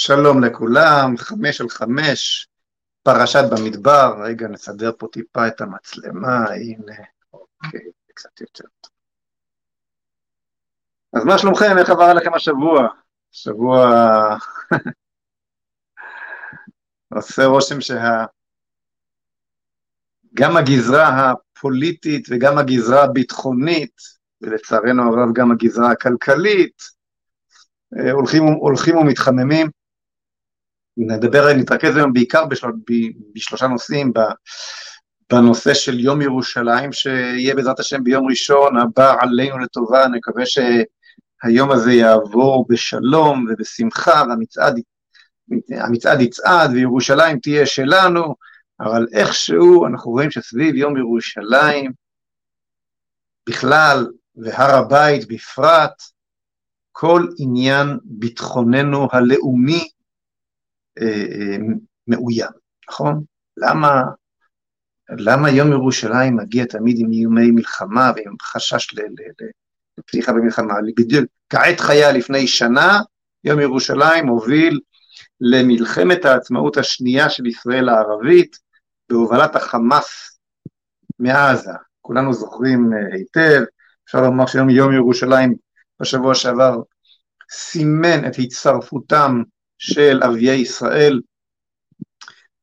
שלום לכולם, חמש על חמש, פרשת במדבר, רגע נסדר פה טיפה את המצלמה, הנה, אוקיי, קצת יותר טוב. אז מה שלומכם, איך עבר עליכם השבוע? שבוע עושה רושם שה... גם הגזרה הפוליטית וגם הגזרה הביטחונית, ולצערנו הרב גם הגזרה הכלכלית, אה, הולכים, הולכים ומתחממים. נדבר, נתרכז היום בעיקר בשל, בשלושה נושאים, בנושא של יום ירושלים, שיהיה בעזרת השם ביום ראשון הבא עלינו לטובה, נקווה שהיום הזה יעבור בשלום ובשמחה, והמצעד המצעד יצעד וירושלים תהיה שלנו, אבל איכשהו אנחנו רואים שסביב יום ירושלים בכלל והר הבית בפרט, כל עניין ביטחוננו הלאומי מאוים, נכון? למה, למה יום ירושלים מגיע תמיד עם איומי מלחמה ועם חשש לפתיחה במלחמה? בדיוק כעת חיה לפני שנה, יום ירושלים הוביל למלחמת העצמאות השנייה של ישראל הערבית, בהובלת החמאס מעזה. כולנו זוכרים אה, היטב, אפשר לומר שיום יום ירושלים בשבוע שעבר סימן את הצטרפותם של ערביי ישראל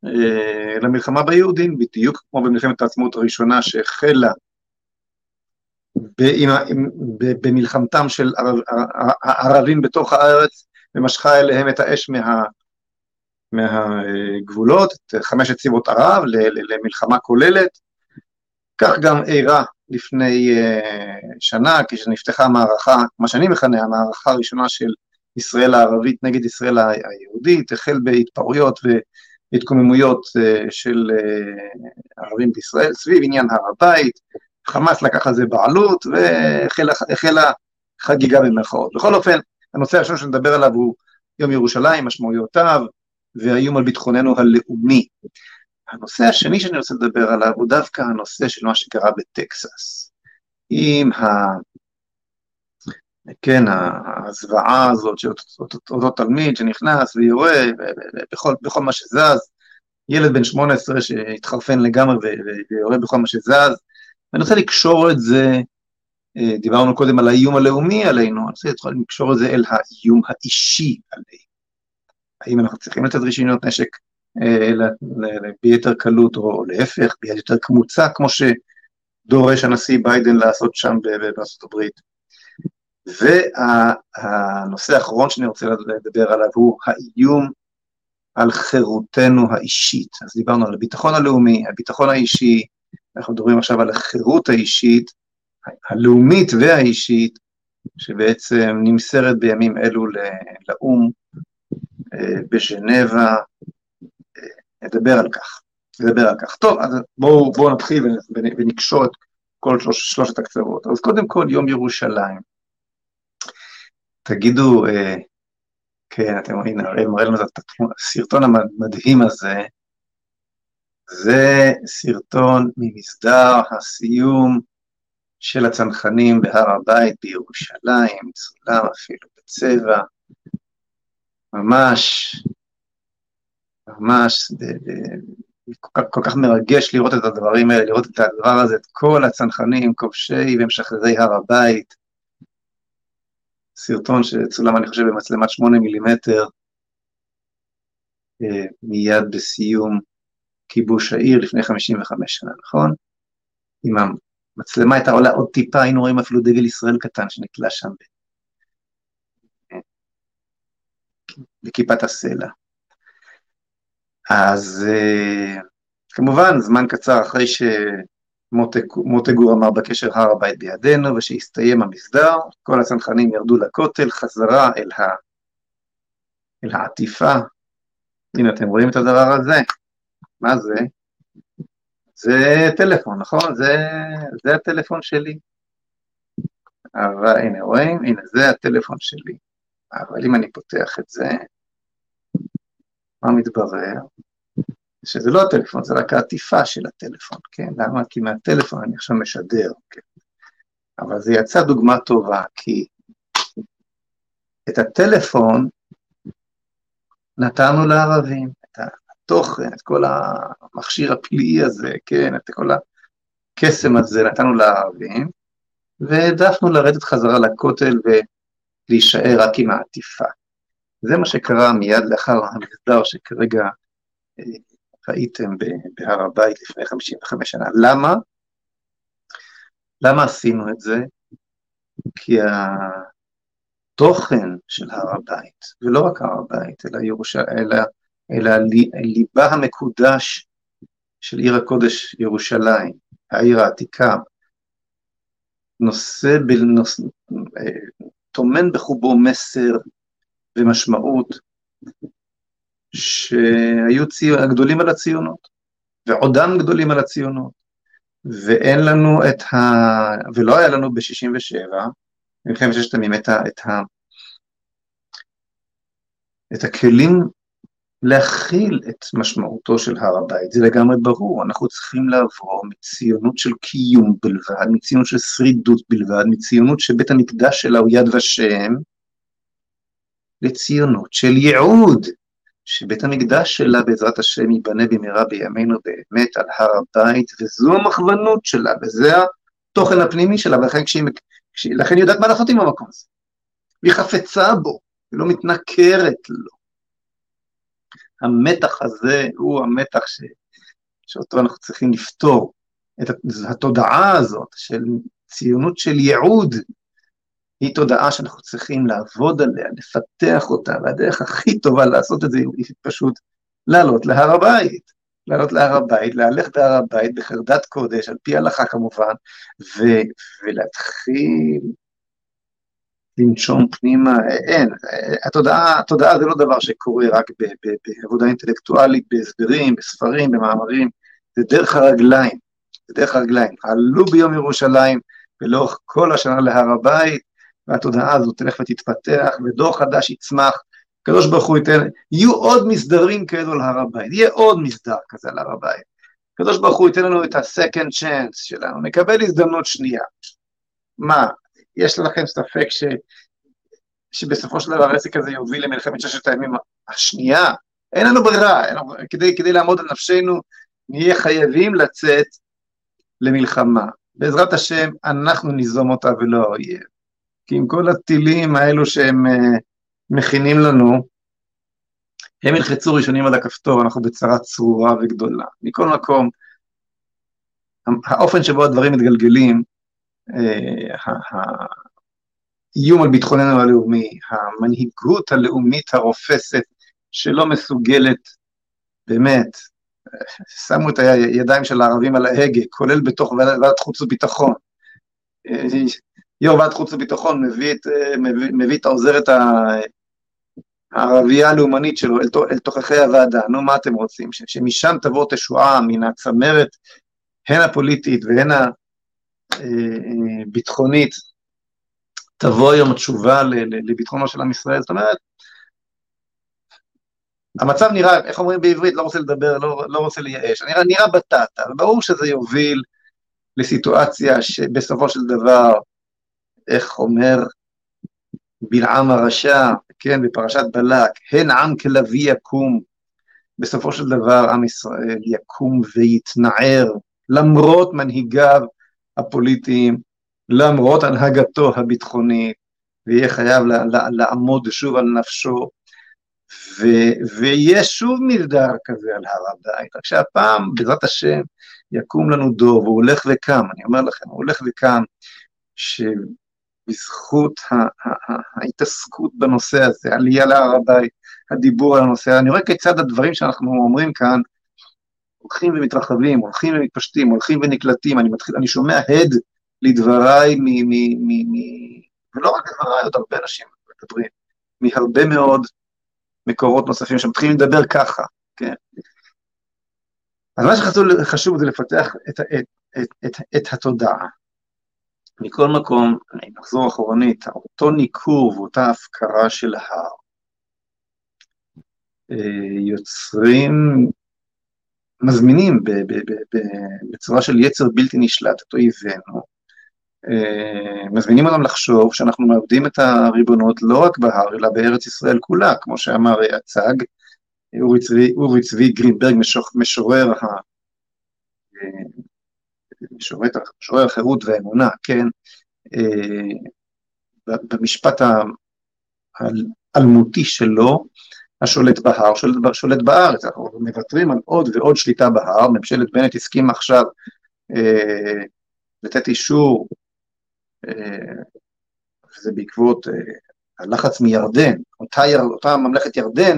אה, למלחמה ביהודים, בדיוק כמו במלחמת העצמאות הראשונה שהחלה במלחמתם של הערבים בתוך הארץ ומשכה אליהם את האש מה, מהגבולות, את חמשת צבאות ערב למלחמה כוללת, כך גם אירע לפני uh, שנה, כשנפתחה המערכה, מה שאני מכנה המערכה הראשונה של ישראל הערבית נגד ישראל היהודית, החל בהתפרעויות והתקוממויות uh, של uh, ערבים בישראל סביב עניין הר הבית, חמאס לקח על זה בעלות והחלה חגיגה במרכאות. בכל אופן, הנושא הראשון שנדבר עליו הוא יום ירושלים, משמעויותיו והאיום על ביטחוננו הלאומי. הנושא השני שאני רוצה לדבר עליו הוא דווקא הנושא של מה שקרה בטקסס. עם. כן, הזוועה הזאת של אותו, תלמיד שנכנס ויורה בכל, בכל מה שזז, ילד בן 18 שהתחרפן לגמרי ויורה בכל מה שזז, ואני רוצה לקשור את זה, אה, דיברנו קודם על האיום הלאומי עלינו, אני רוצה לקשור את זה אל האיום האישי עלינו. האם אנחנו צריכים לתת רישיונות נשק אה, ביתר קלות, או להפך, ביד יותר קמוצה, כמו שדורש הנשיא ביידן לעשות שם בארצות הברית. והנושא האחרון שאני רוצה לדבר עליו הוא האיום על חירותנו האישית. אז דיברנו על הביטחון הלאומי, הביטחון האישי, אנחנו מדברים עכשיו על החירות האישית, הלאומית והאישית, שבעצם נמסרת בימים אלו לאו"ם אה, בז'נבה, נדבר על כך, נדבר על כך. טוב, אז בואו בוא נתחיל ונקשור את כל שלוש, שלושת הקצוות. אז קודם כל, יום ירושלים. תגידו, אה, כן, אתם רואים, הראל מראה לנו את הסרטון המדהים הזה, זה סרטון ממסדר הסיום של הצנחנים בהר הבית בירושלים, צולם אפילו בצבע, ממש ממש כל כך, כל כך מרגש לראות את הדברים האלה, לראות את הדבר הזה, את כל הצנחנים, כובשי ומשחררי הר הבית. סרטון שצולם, אני חושב, במצלמת 8 מילימטר, אה, מיד בסיום כיבוש העיר לפני 55 שנה, נכון? אם המצלמה הייתה עולה עוד טיפה, היינו רואים אפילו דגל ישראל קטן שנתלה שם בכיפת הסלע. אז uh, כמובן, זמן קצר אחרי שמוטה גור אמר בקשר הר הבית בידינו, ושהסתיים המסדר, כל הצנחנים ירדו לכותל, חזרה אל, ה... אל העטיפה. הנה, אתם רואים את הדבר הזה? מה זה? זה טלפון, נכון? זה, זה הטלפון שלי. אבל הנה, רואים? הנה, זה הטלפון שלי. אבל אם אני פותח את זה, מה מתברר? שזה לא הטלפון, זה רק העטיפה של הטלפון, כן? למה? כי מהטלפון אני עכשיו משדר, כן? אבל זה יצא דוגמה טובה, כי את הטלפון נתנו לערבים את התוכן, את כל המכשיר הפלאי הזה, כן, את כל הקסם הזה נתנו לערבים, והעדפנו לרדת חזרה לכותל ולהישאר רק עם העטיפה. זה מה שקרה מיד לאחר המסדר שכרגע ראיתם בהר הבית לפני 55 שנה. למה? למה עשינו את זה? כי התוכן של הר הבית, ולא רק הר הבית, אלא, ירוש... אלא, אלא ליבה המקודש של עיר הקודש ירושלים, העיר העתיקה, נושא, בנוס... אה, טומן בחובו מסר ומשמעות שהיו ציו... גדולים על הציונות, ועודם גדולים על הציונות, ואין לנו את ה... ולא היה לנו ב-67, במלחמת ששת הימים, את, ה... את, ה... את הכלים להכיל את משמעותו של הר הבית, זה לגמרי ברור, אנחנו צריכים לעבור מציונות של קיום בלבד, מציונות של שרידות בלבד, מציונות שבית המקדש שלה הוא יד ושם, לציונות של ייעוד, שבית המקדש שלה בעזרת השם ייבנה במהרה בימינו באמת על הר הבית, וזו המכוונות שלה, וזה התוכן הפנימי שלה, ולכן כשהיא, כשהיא, לכן היא יודעת מה לעשות עם המקום הזה. היא חפצה בו, היא לא מתנכרת לו. המתח הזה הוא המתח ש, שאותו אנחנו צריכים לפתור, את התודעה הזאת של ציונות של ייעוד, היא תודעה שאנחנו צריכים לעבוד עליה, לפתח אותה, והדרך הכי טובה לעשות את זה היא פשוט לעלות להר הבית. לעלות להר הבית, להלך בהר הבית בחרדת קודש, על פי ההלכה כמובן, ו, ולהתחיל לנשום פנימה, אין, התודעה, התודעה זה לא דבר שקורה רק ב, ב, בעבודה אינטלקטואלית, בהסברים, בספרים, במאמרים, זה דרך הרגליים, זה דרך הרגליים. עלו ביום ירושלים ולאורך כל השנה להר הבית, והתודעה הזאת תלך ותתפתח, ודור חדש יצמח, הקדוש ברוך הוא ייתן, יהיו עוד מסדרים כאלו על הר הבית, יהיה עוד מסדר כזה על הר הבית. הקדוש ברוך הוא ייתן לנו את ה-second chance שלנו, נקבל הזדמנות שנייה. מה, יש לכם ספק ש... שבסופו של דבר העסק הזה יוביל למלחמת ששת הימים השנייה? אין לנו ברירה, אין, כדי, כדי לעמוד על נפשנו, נהיה חייבים לצאת למלחמה. בעזרת השם, אנחנו ניזום אותה ולא האויב. כי עם כל הטילים האלו שהם uh, מכינים לנו, הם ילחצו ראשונים על הכפתור, אנחנו בצרה צרורה וגדולה. מכל מקום, האופן שבו הדברים מתגלגלים, האיום על ביטחוננו הלאומי, המנהיגות הלאומית הרופסת שלא מסוגלת, באמת, שמו את הידיים של הערבים על ההגה, כולל בתוך ועדת חוץ וביטחון. יו"ר ועדת חוץ וביטחון מביא את, מביא, מביא את העוזרת הערבייה הלאומנית שלו אל, אל תוככי הוועדה, נו מה אתם רוצים? ש, שמשם תבוא תשועה מן הצמרת, הן הפוליטית והן הביטחונית, תבוא היום התשובה לביטחונו של עם ישראל, זאת אומרת, המצב נראה, איך אומרים בעברית, לא רוצה לדבר, לא, לא רוצה לייאש, נראה, נראה בטטה, וברור שזה יוביל לסיטואציה שבסופו של דבר איך אומר בלעם הרשע, כן, בפרשת בלק, הן עם כלבי יקום, בסופו של דבר עם ישראל יקום ויתנער, למרות מנהיגיו הפוליטיים, למרות הנהגתו הביטחונית, ויהיה חייב לעמוד שוב על נפשו, ו- ויהיה שוב מלדר כזה על הר הבית, רק שהפעם, בעזרת השם, יקום לנו דור, והוא הולך וקם, אני אומר לכם, הוא הולך וקם, ש... בזכות ההתעסקות בנושא הזה, עלייה להר הבית, הדיבור על הנושא, אני רואה כיצד הדברים שאנחנו אומרים כאן הולכים ומתרחבים, הולכים ומתפשטים, הולכים ונקלטים, אני, מתחיל, אני שומע הד לדבריי, מ, מ, מ, מ, ולא רק לדבריי, עוד הרבה אנשים מדברים, מהרבה מאוד מקורות נוספים שמתחילים לדבר ככה, כן? אז מה שחשוב זה לפתח את, את, את, את, את התודעה. מכל מקום, אני נחזור אחורנית, אותו ניכור ואותה הפקרה של ההר אה, יוצרים, מזמינים בצורה של יצר בלתי נשלט את אויבינו, אה, מזמינים אותם לחשוב שאנחנו מאבדים את הריבונות לא רק בהר, אלא בארץ ישראל כולה, כמו שאמר הצג, אורי צבי, אורי צבי גרינברג, משורר, ה, משורר, משורר החירות והאמונה, כן, במשפט האלמותי שלו, השולט בהר שולט, שולט בארץ, אנחנו מוותרים על עוד ועוד שליטה בהר, ממשלת בנט הסכימה עכשיו אה, לתת אישור, אה, וזה בעקבות אה, הלחץ מירדן, אותה, אותה ממלכת ירדן,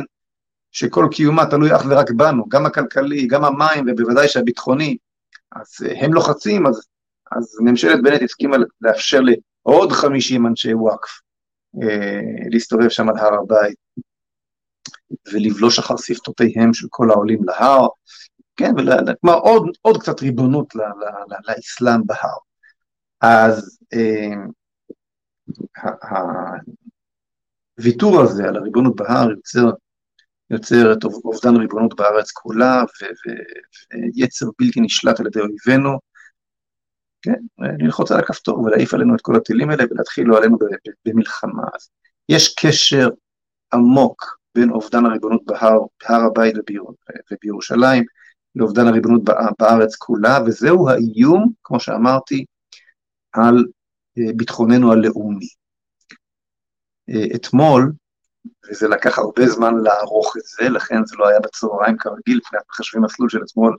שכל קיומה תלוי אך ורק בנו, גם הכלכלי, גם המים ובוודאי שהביטחוני, אז אה, הם לוחצים, אז, אז ממשלת בנט הסכימה לאפשר לעוד 50 אנשי וואקף אה, להסתובב שם על הר הבית. ולבלוש אחר שפתותיהם של כל העולים להר, כן, כלומר עוד, עוד קצת ריבונות ל, ל, ל, לאסלאם בהר. אז אה, הוויתור הזה על הריבונות בהר יוצר, יוצר את אובדן הריבונות בארץ כולה ויצר בלתי נשלט על ידי אויבינו, כן, ללחוץ על הכפתור ולהעיף עלינו את כל הטילים האלה ולהתחיל לו עלינו במלחמה. אז יש קשר עמוק בין אובדן הריבונות בהר, בהר הבית ובירושלים לאובדן הריבונות בארץ כולה, וזהו האיום, כמו שאמרתי, על אה, ביטחוננו הלאומי. אה, אתמול, וזה לקח הרבה זמן לערוך את זה, לכן זה לא היה בצהריים כרגיל, לפני מחשבים מסלול של אתמול,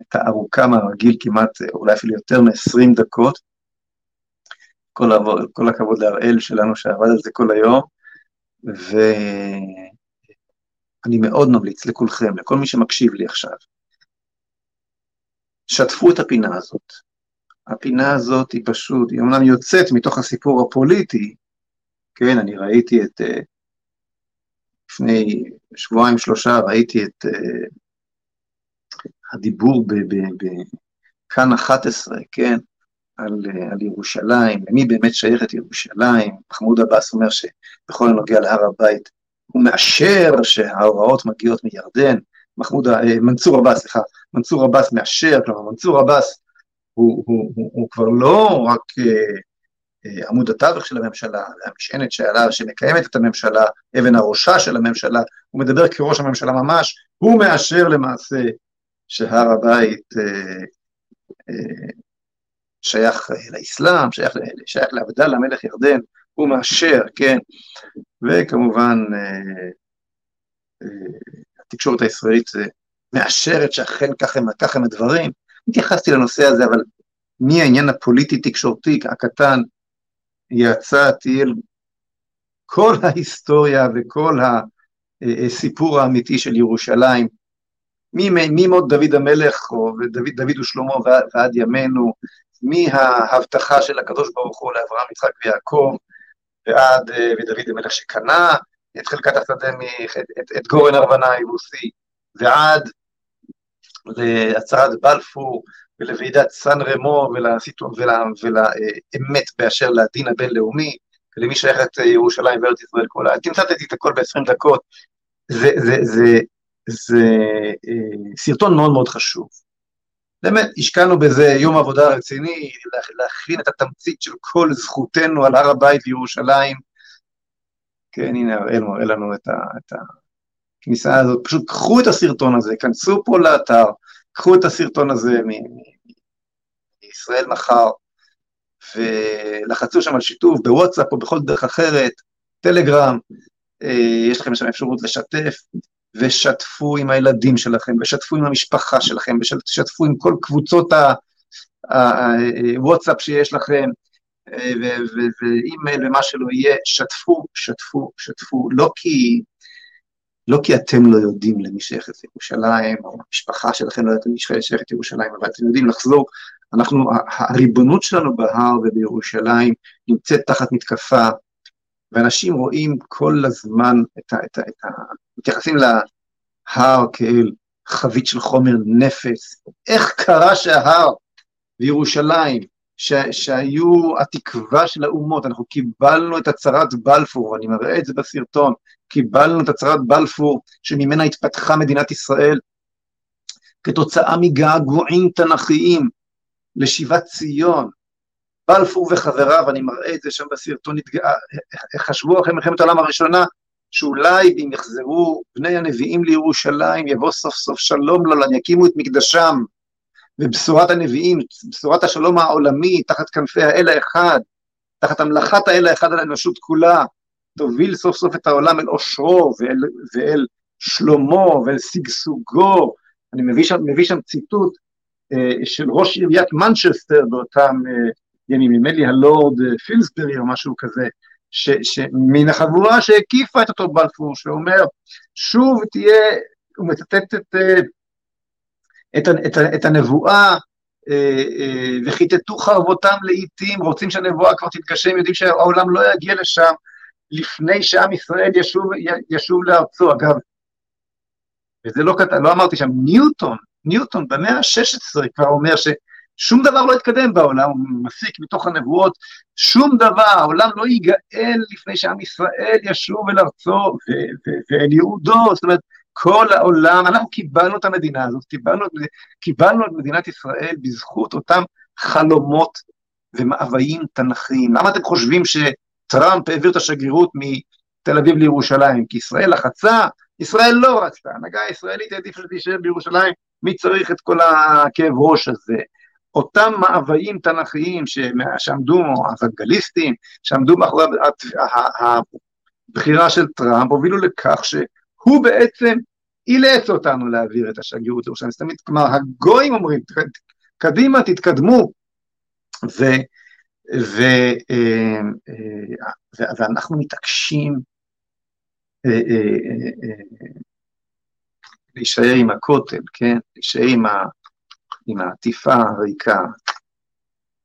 הייתה ארוכה מהרגיל כמעט, אה, אולי אפילו יותר מ-20 דקות. כל, כל הכבוד להראל שלנו שעבד על זה כל היום, ו... אני מאוד ממליץ לכולכם, לכל מי שמקשיב לי עכשיו, שתפו את הפינה הזאת. הפינה הזאת היא פשוט, היא אומנם יוצאת מתוך הסיפור הפוליטי, כן, אני ראיתי את, אה, לפני שבועיים שלושה ראיתי את אה, הדיבור בכאן 11, כן, על, אה, על ירושלים, למי באמת שייכת ירושלים, מחמוד עבאס אומר שבכל הנוגע להר הבית, הוא מאשר שההוראות מגיעות מירדן, מחמוד, אה, מנסור עבאס, סליחה, מנסור עבאס מאשר, כלומר מנסור עבאס הוא, הוא, הוא, הוא כבר לא רק אה, עמוד התווך של הממשלה, המשענת שעליו, שמקיימת את הממשלה, אבן הראשה של הממשלה, הוא מדבר כראש הממשלה ממש, הוא מאשר למעשה שהר הבית אה, אה, שייך לאסלאם, שייך, שייך לעבדאללה מלך ירדן, הוא מאשר, כן, וכמובן אה, אה, התקשורת הישראלית מאשרת שאכן כך הם, הדברים. התייחסתי לנושא הזה, אבל מהעניין הפוליטי-תקשורתי הקטן יצאתי אל כל ההיסטוריה וכל הסיפור האמיתי של ירושלים, ממות דוד המלך ודוד דוד ושלמה ועד ימינו, מההבטחה של הקדוש ברוך הוא לאברהם, יצחק ויעקב, ועד אה, ודוד המלך שקנה את חלקת השדה, את, את, את גורן ארוונה היבוסי, ועד להצהרת בלפור ולוועידת סן רמו ולאמת באשר לדין הבינלאומי, ולמי שייכת ירושלים וארץ ישראל כולה. תמצאתי את הכל ב-20 דקות. זה, זה, זה, זה, זה אה, סרטון מאוד מאוד חשוב. באמת, השקענו בזה יום עבודה רציני, להכין את התמצית של כל זכותנו על הר הבית וירושלים. כן, הנה הראל מראה לנו את, ה, את הכניסה הזאת. פשוט קחו את הסרטון הזה, כנסו פה לאתר, קחו את הסרטון הזה מישראל מחר, ולחצו שם על שיתוף בוואטסאפ או בכל דרך אחרת, טלגרם, אה, יש לכם שם אפשרות לשתף, ושתפו עם הילדים שלכם, ושתפו עם המשפחה שלכם, ושתפו עם כל קבוצות הוואטסאפ שיש לכם, ואימייל ומה שלא יהיה, שתפו, שתפו, שתפו, לא כי, לא כי אתם לא יודעים למי שייכת ירושלים, או המשפחה שלכם לא יודעת למי שייכת ירושלים, אבל אתם יודעים לחזור, אנחנו, הריבונות שלנו בהר ובירושלים נמצאת תחת מתקפה, ואנשים רואים כל הזמן את ה... את ה, את ה מתייחסים להר כאל חבית של חומר נפץ. איך קרה שההר וירושלים, ש, שהיו התקווה של האומות, אנחנו קיבלנו את הצהרת בלפור, ואני מראה את זה בסרטון, קיבלנו את הצהרת בלפור שממנה התפתחה מדינת ישראל כתוצאה מגעגועים תנכיים לשיבת ציון, בלפור וחבריו, אני מראה את זה שם בסרטון, חשבו אחרי מלחמת העולם הראשונה, שאולי אם יחזרו בני הנביאים לירושלים, יבוא סוף סוף שלום לעולם, יקימו את מקדשם, ובשורת הנביאים, בשורת השלום העולמי, תחת כנפי האל האחד, תחת המלאכת האל האחד על האנושות כולה, תוביל סוף סוף את העולם אל עושרו ואל, ואל שלומו ואל שגשוגו. אני מביא שם, מביא שם ציטוט אה, של ראש עיריית מנצ'סטר באותם אה, ימים, נדמה לי הלורד פילסברי או משהו כזה, ש, מן החבורה שהקיפה את אותו בלפור, שאומר, שוב תהיה, הוא מצטט את, אה, את, את, את הנבואה, אה, אה, וכיתתו חרבותם לעיתים, רוצים שהנבואה כבר תתגשם, יודעים שהעולם לא יגיע לשם לפני שעם ישראל ישוב, ישוב לארצו. אגב, וזה לא קטן, לא אמרתי שם, ניוטון, ניוטון במאה ה-16 כבר אומר ששום דבר לא יתקדם בעולם, הוא מסיק מתוך הנבואות, שום דבר, העולם לא ייגאל לפני שעם ישראל ישוב אל ארצו ואל יהודו, זאת אומרת, כל העולם, אנחנו קיבלנו את המדינה הזאת, קיבלנו, קיבלנו את מדינת ישראל בזכות אותם חלומות ומאוויים תנכיים. למה אתם חושבים שטראמפ העביר את השגרירות מתל אביב לירושלים? כי ישראל לחצה? ישראל לא רצתה, ההנהגה הישראלית העדיפה שתישאר בירושלים, מי צריך את כל הכאב ראש הזה? אותם מאוויים תנכיים שעמדו, האוונגליסטים, שעמדו מאחורי הבחירה של טראמפ, הובילו לכך שהוא בעצם אילץ אותנו להעביר את השגרירות לירושלים. אומרת, כלומר, הגויים אומרים, קדימה, תתקדמו. ו, ו, אה, ו, ואנחנו מתעקשים אה, אה, להישאר עם הכותל, כן? להישאר עם העטיפה הריקה.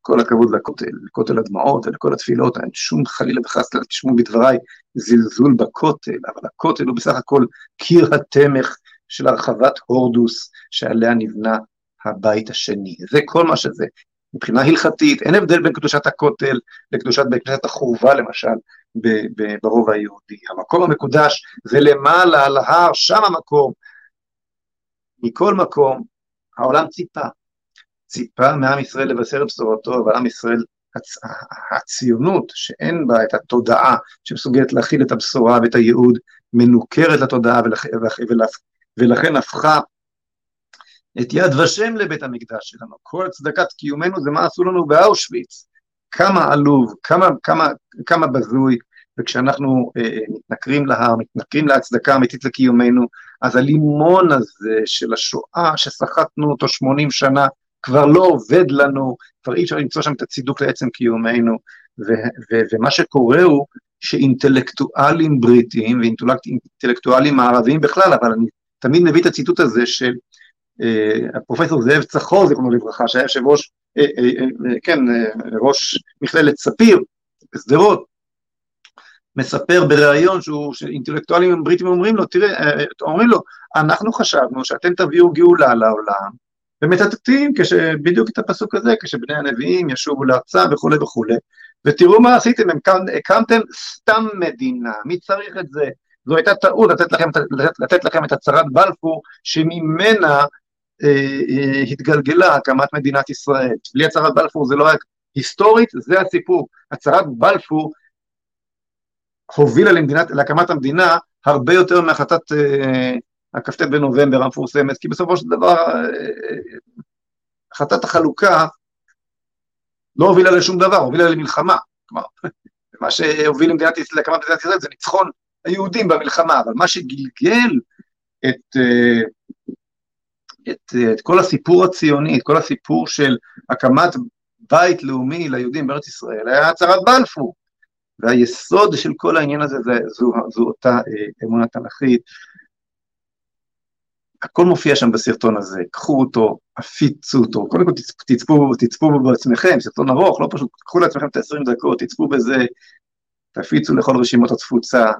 כל הכבוד לכותל, לכותל הדמעות ולכל התפילות, אין שום חלילה וחס, תשמעו בדבריי זלזול בכותל, אבל הכותל הוא בסך הכל קיר התמך של הרחבת הורדוס שעליה נבנה הבית השני. זה כל מה שזה. מבחינה הלכתית, אין הבדל בין קדושת הכותל לקדושת בית כנסת החורבה למשל, ברוב היהודי. המקום המקודש זה למעלה על ההר, שם המקום. מכל מקום, העולם ציפה. ציפה מעם ישראל לבשר את בשורתו, אבל עם ישראל, הצ... הציונות שאין בה את התודעה שמסוגלת להכיל את הבשורה ואת הייעוד, מנוכרת לתודעה ולכ... ולכ... ולכן הפכה את יד ושם לבית המקדש שלנו. כל הצדקת קיומנו זה מה עשו לנו באושוויץ. כמה עלוב, כמה, כמה, כמה בזוי, וכשאנחנו אה, אה, מתנכרים להר, מתנכרים להצדקה האמיתית לקיומנו, אז הלימון הזה של השואה שסחטנו אותו 80 שנה, כבר לא עובד לנו, כבר אי אפשר למצוא שם את הצידוק לעצם קיומנו, ו- ו- ומה שקורה הוא שאינטלקטואלים בריטים ואינטלקטואלים מערביים בכלל, אבל אני תמיד מביא את הציטוט הזה של אה, הפרופסור זאב צחור, זיכרונו לברכה, שהיה יושב ראש, אה, אה, כן, ראש מכללת ספיר בשדרות, מספר בריאיון שאינטלקטואלים בריטים אומרים לו, תראה, אומרים לו, אנחנו חשבנו שאתם תביאו גאולה לעולם, ומצטטים בדיוק את הפסוק הזה, כשבני הנביאים ישובו לארצם וכולי וכולי, ותראו מה עשיתם, הקמתם סתם מדינה, מי צריך את זה? זו הייתה טעות לתת לכם, לתת, לתת לכם את הצהרת בלפור, שממנה אה, אה, התגלגלה הקמת מדינת ישראל. בלי הצהרת בלפור זה לא היה, היסטורית זה הסיפור. הצהרת בלפור הובילה למדינת, להקמת המדינה הרבה יותר מהחלטת אה, הכ"ט בנובמבר המפורסמת, כי בסופו של דבר אה, אה, החלטת החלוקה לא הובילה לשום דבר, הובילה למלחמה. כלומר, מה שהוביל למדינת, להקמת מדינת ישראל זה ניצחון היהודים במלחמה, אבל מה שגלגל את, אה, את, את כל הסיפור הציוני, את כל הסיפור של הקמת בית לאומי ליהודים בארץ ישראל, היה הצהרת בלפור. והיסוד של כל העניין הזה זה, זו, זו אותה אה, אמונה תנכית. הכל מופיע שם בסרטון הזה, קחו אותו, הפיצו אותו, קודם כל תצפו, תצפו בו בעצמכם, סרטון ארוך, לא פשוט, קחו לעצמכם את ה-20 דקות, תצפו בזה, תפיצו לכל רשימות התפוצה,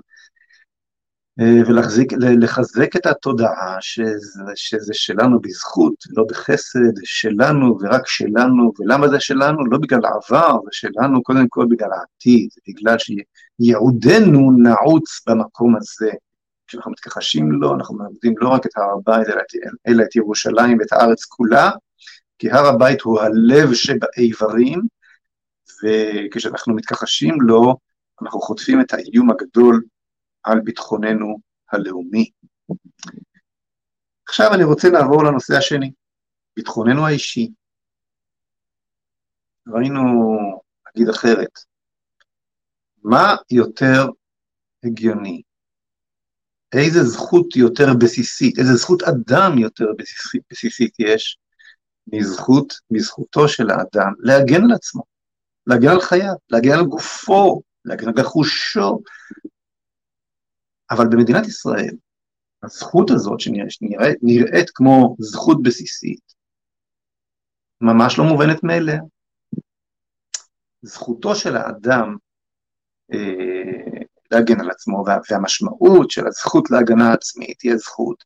אה, ולחזק את התודעה שזה, שזה שלנו בזכות, לא בחסד, שלנו ורק שלנו, ולמה זה שלנו? לא בגלל העבר, זה שלנו קודם כל בגלל העתיד, בגלל שייעודנו נעוץ במקום הזה. כשאנחנו מתכחשים לו, אנחנו מאבדים לא רק את הר הבית, אלא, את ירושלים ואת הארץ כולה, כי הר הבית הוא הלב שבאיברים, וכשאנחנו מתכחשים לו, אנחנו חוטפים את האיום הגדול על ביטחוננו הלאומי. עכשיו אני רוצה לעבור לנושא השני, ביטחוננו האישי. ראינו, נגיד אחרת, מה יותר הגיוני? איזה זכות יותר בסיסית, איזה זכות אדם יותר בסיסית, בסיסית יש מזכות, מזכותו של האדם להגן על עצמו, להגן על חייו, להגן על גופו, להגן על רכושו. אבל במדינת ישראל, הזכות הזאת שנראית שנראית כמו זכות בסיסית, ממש לא מובנת מאליה. זכותו של האדם אה, להגן על עצמו, וה, והמשמעות של הזכות להגנה עצמית היא הזכות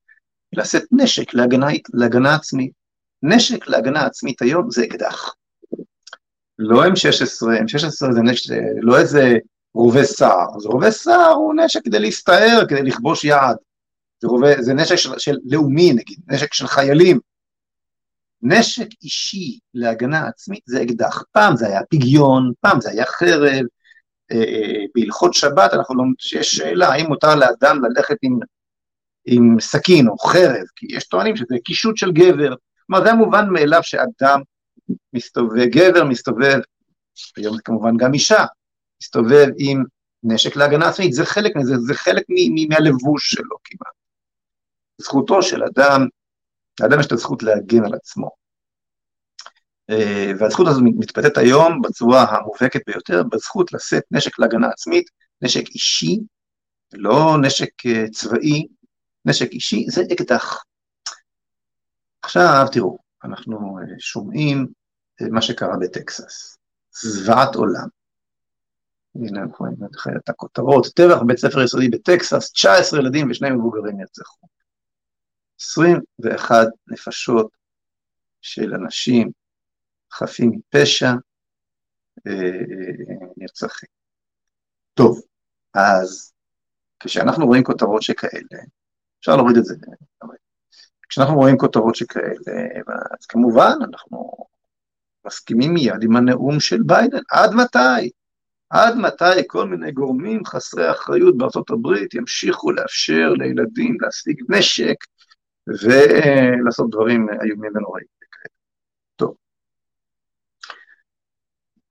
לשאת נשק להגנה, להגנה עצמית. נשק להגנה עצמית היום זה אקדח. לא M16, M16 זה נשק, לא איזה רובה סער, זה רובה סער הוא נשק כדי להסתער, כדי לכבוש יעד. זה, רובה, זה נשק של, של לאומי נגיד, נשק של חיילים. נשק אישי להגנה עצמית זה אקדח. פעם זה היה פגיון, פעם זה היה חרב, בהלכות שבת אנחנו לומדים שיש שאלה האם מותר לאדם ללכת עם, עם סכין או חרב, כי יש טוענים שזה קישוט של גבר. כלומר זה המובן מאליו שאדם מסתובב, גבר מסתובב, היום זה כמובן גם אישה, מסתובב עם נשק להגנה עצמית, זה חלק מזה, זה חלק מהלבוש שלו כמעט. זכותו של אדם, לאדם יש את הזכות להגן על עצמו. אה, והזכות הזו מתבטאת היום בצורה המובהקת ביותר, בזכות לשאת נשק להגנה עצמית, נשק אישי, לא נשק אה, צבאי, נשק אישי זה אקדח. עכשיו תראו, אנחנו אה, שומעים מה שקרה בטקסס, זוועת עולם. הנה אנחנו רואים את הכותרות, טבח בית ספר יסודי בטקסס, 19 ילדים ושני מבוגרים נרצחו. 21 נפשות של אנשים חפים מפשע אה, נרצחים. טוב, אז כשאנחנו רואים כותרות שכאלה, אפשר להוריד את זה, כשאנחנו רואים כותרות שכאלה, אז כמובן אנחנו מסכימים מיד עם הנאום של ביידן, עד מתי? עד מתי כל מיני גורמים חסרי אחריות בארצות הברית ימשיכו לאפשר לילדים להשיג נשק ולעשות דברים איומים ונוראים.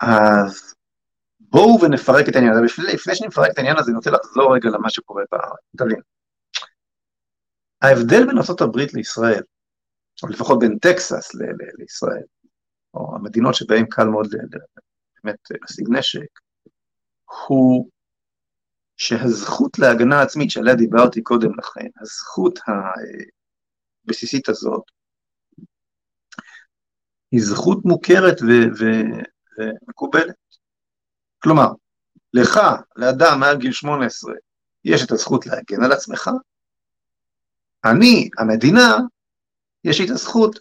אז בואו ונפרק את העניין הזה. לפני, לפני שנפרק את העניין הזה, אני רוצה לחזור רגע למה שקורה בארץ. תבין. ההבדל בין ארה"ב לישראל, או לפחות בין טקסס ל- ל- לישראל, או המדינות שבהן קל מאוד באמת להשיג נשק, הוא שהזכות להגנה עצמית שעליה דיברתי קודם לכן, הזכות הבסיסית הזאת, היא זכות מוכרת ו- ו- ומקובלת. כלומר, לך, לאדם מעל גיל 18, יש את הזכות להגן על עצמך, אני, המדינה, יש לי את הזכות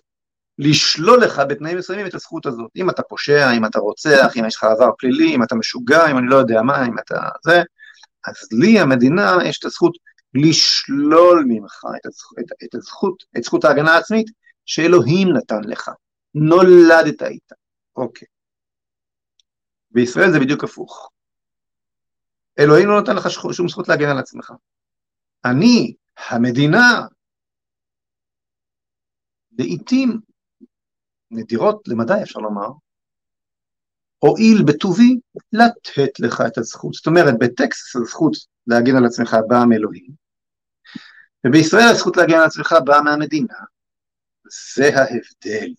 לשלול לך בתנאים מסוימים את הזכות הזאת. אם אתה פושע, אם אתה רוצח, אם יש לך עבר פלילי, אם אתה משוגע, אם אני לא יודע מה, אם אתה זה, אז לי, המדינה, יש את הזכות לשלול ממך את הזכות, את, את הזכות, את זכות ההגנה העצמית שאלוהים נתן לך. נולדת איתה. אוקיי. בישראל זה בדיוק הפוך. אלוהים לא נותן לך שום זכות להגן על עצמך. אני, המדינה, לעיתים נדירות למדי אפשר לומר, הואיל בטובי לתת לך את הזכות. זאת אומרת, בטקסס הזכות להגן על עצמך באה מאלוהים, ובישראל הזכות להגן על עצמך באה מהמדינה. זה ההבדל.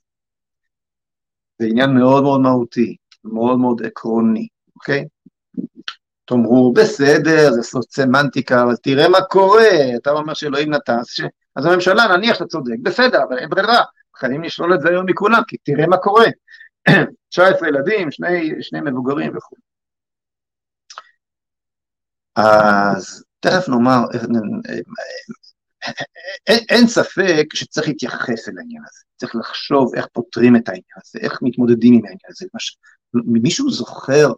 זה עניין מאוד מאוד מהותי. מאוד מאוד עקרוני, אוקיי? תאמרו, בסדר, זה סוד סמנטיקה, אבל תראה מה קורה, אתה אומר שאלוהים נתן, ש... אז הממשלה, נניח שאתה צודק, בסדר, אבל אין ברירה, חייבים לשלול את זה היום מכולם, כי תראה מה קורה, 19 ילדים, שני, שני מבוגרים וכו'. אז תכף נאמר, אין, אין ספק שצריך להתייחס אל העניין הזה, צריך לחשוב איך פותרים את העניין הזה, איך מתמודדים עם העניין הזה, מש... מישהו זוכר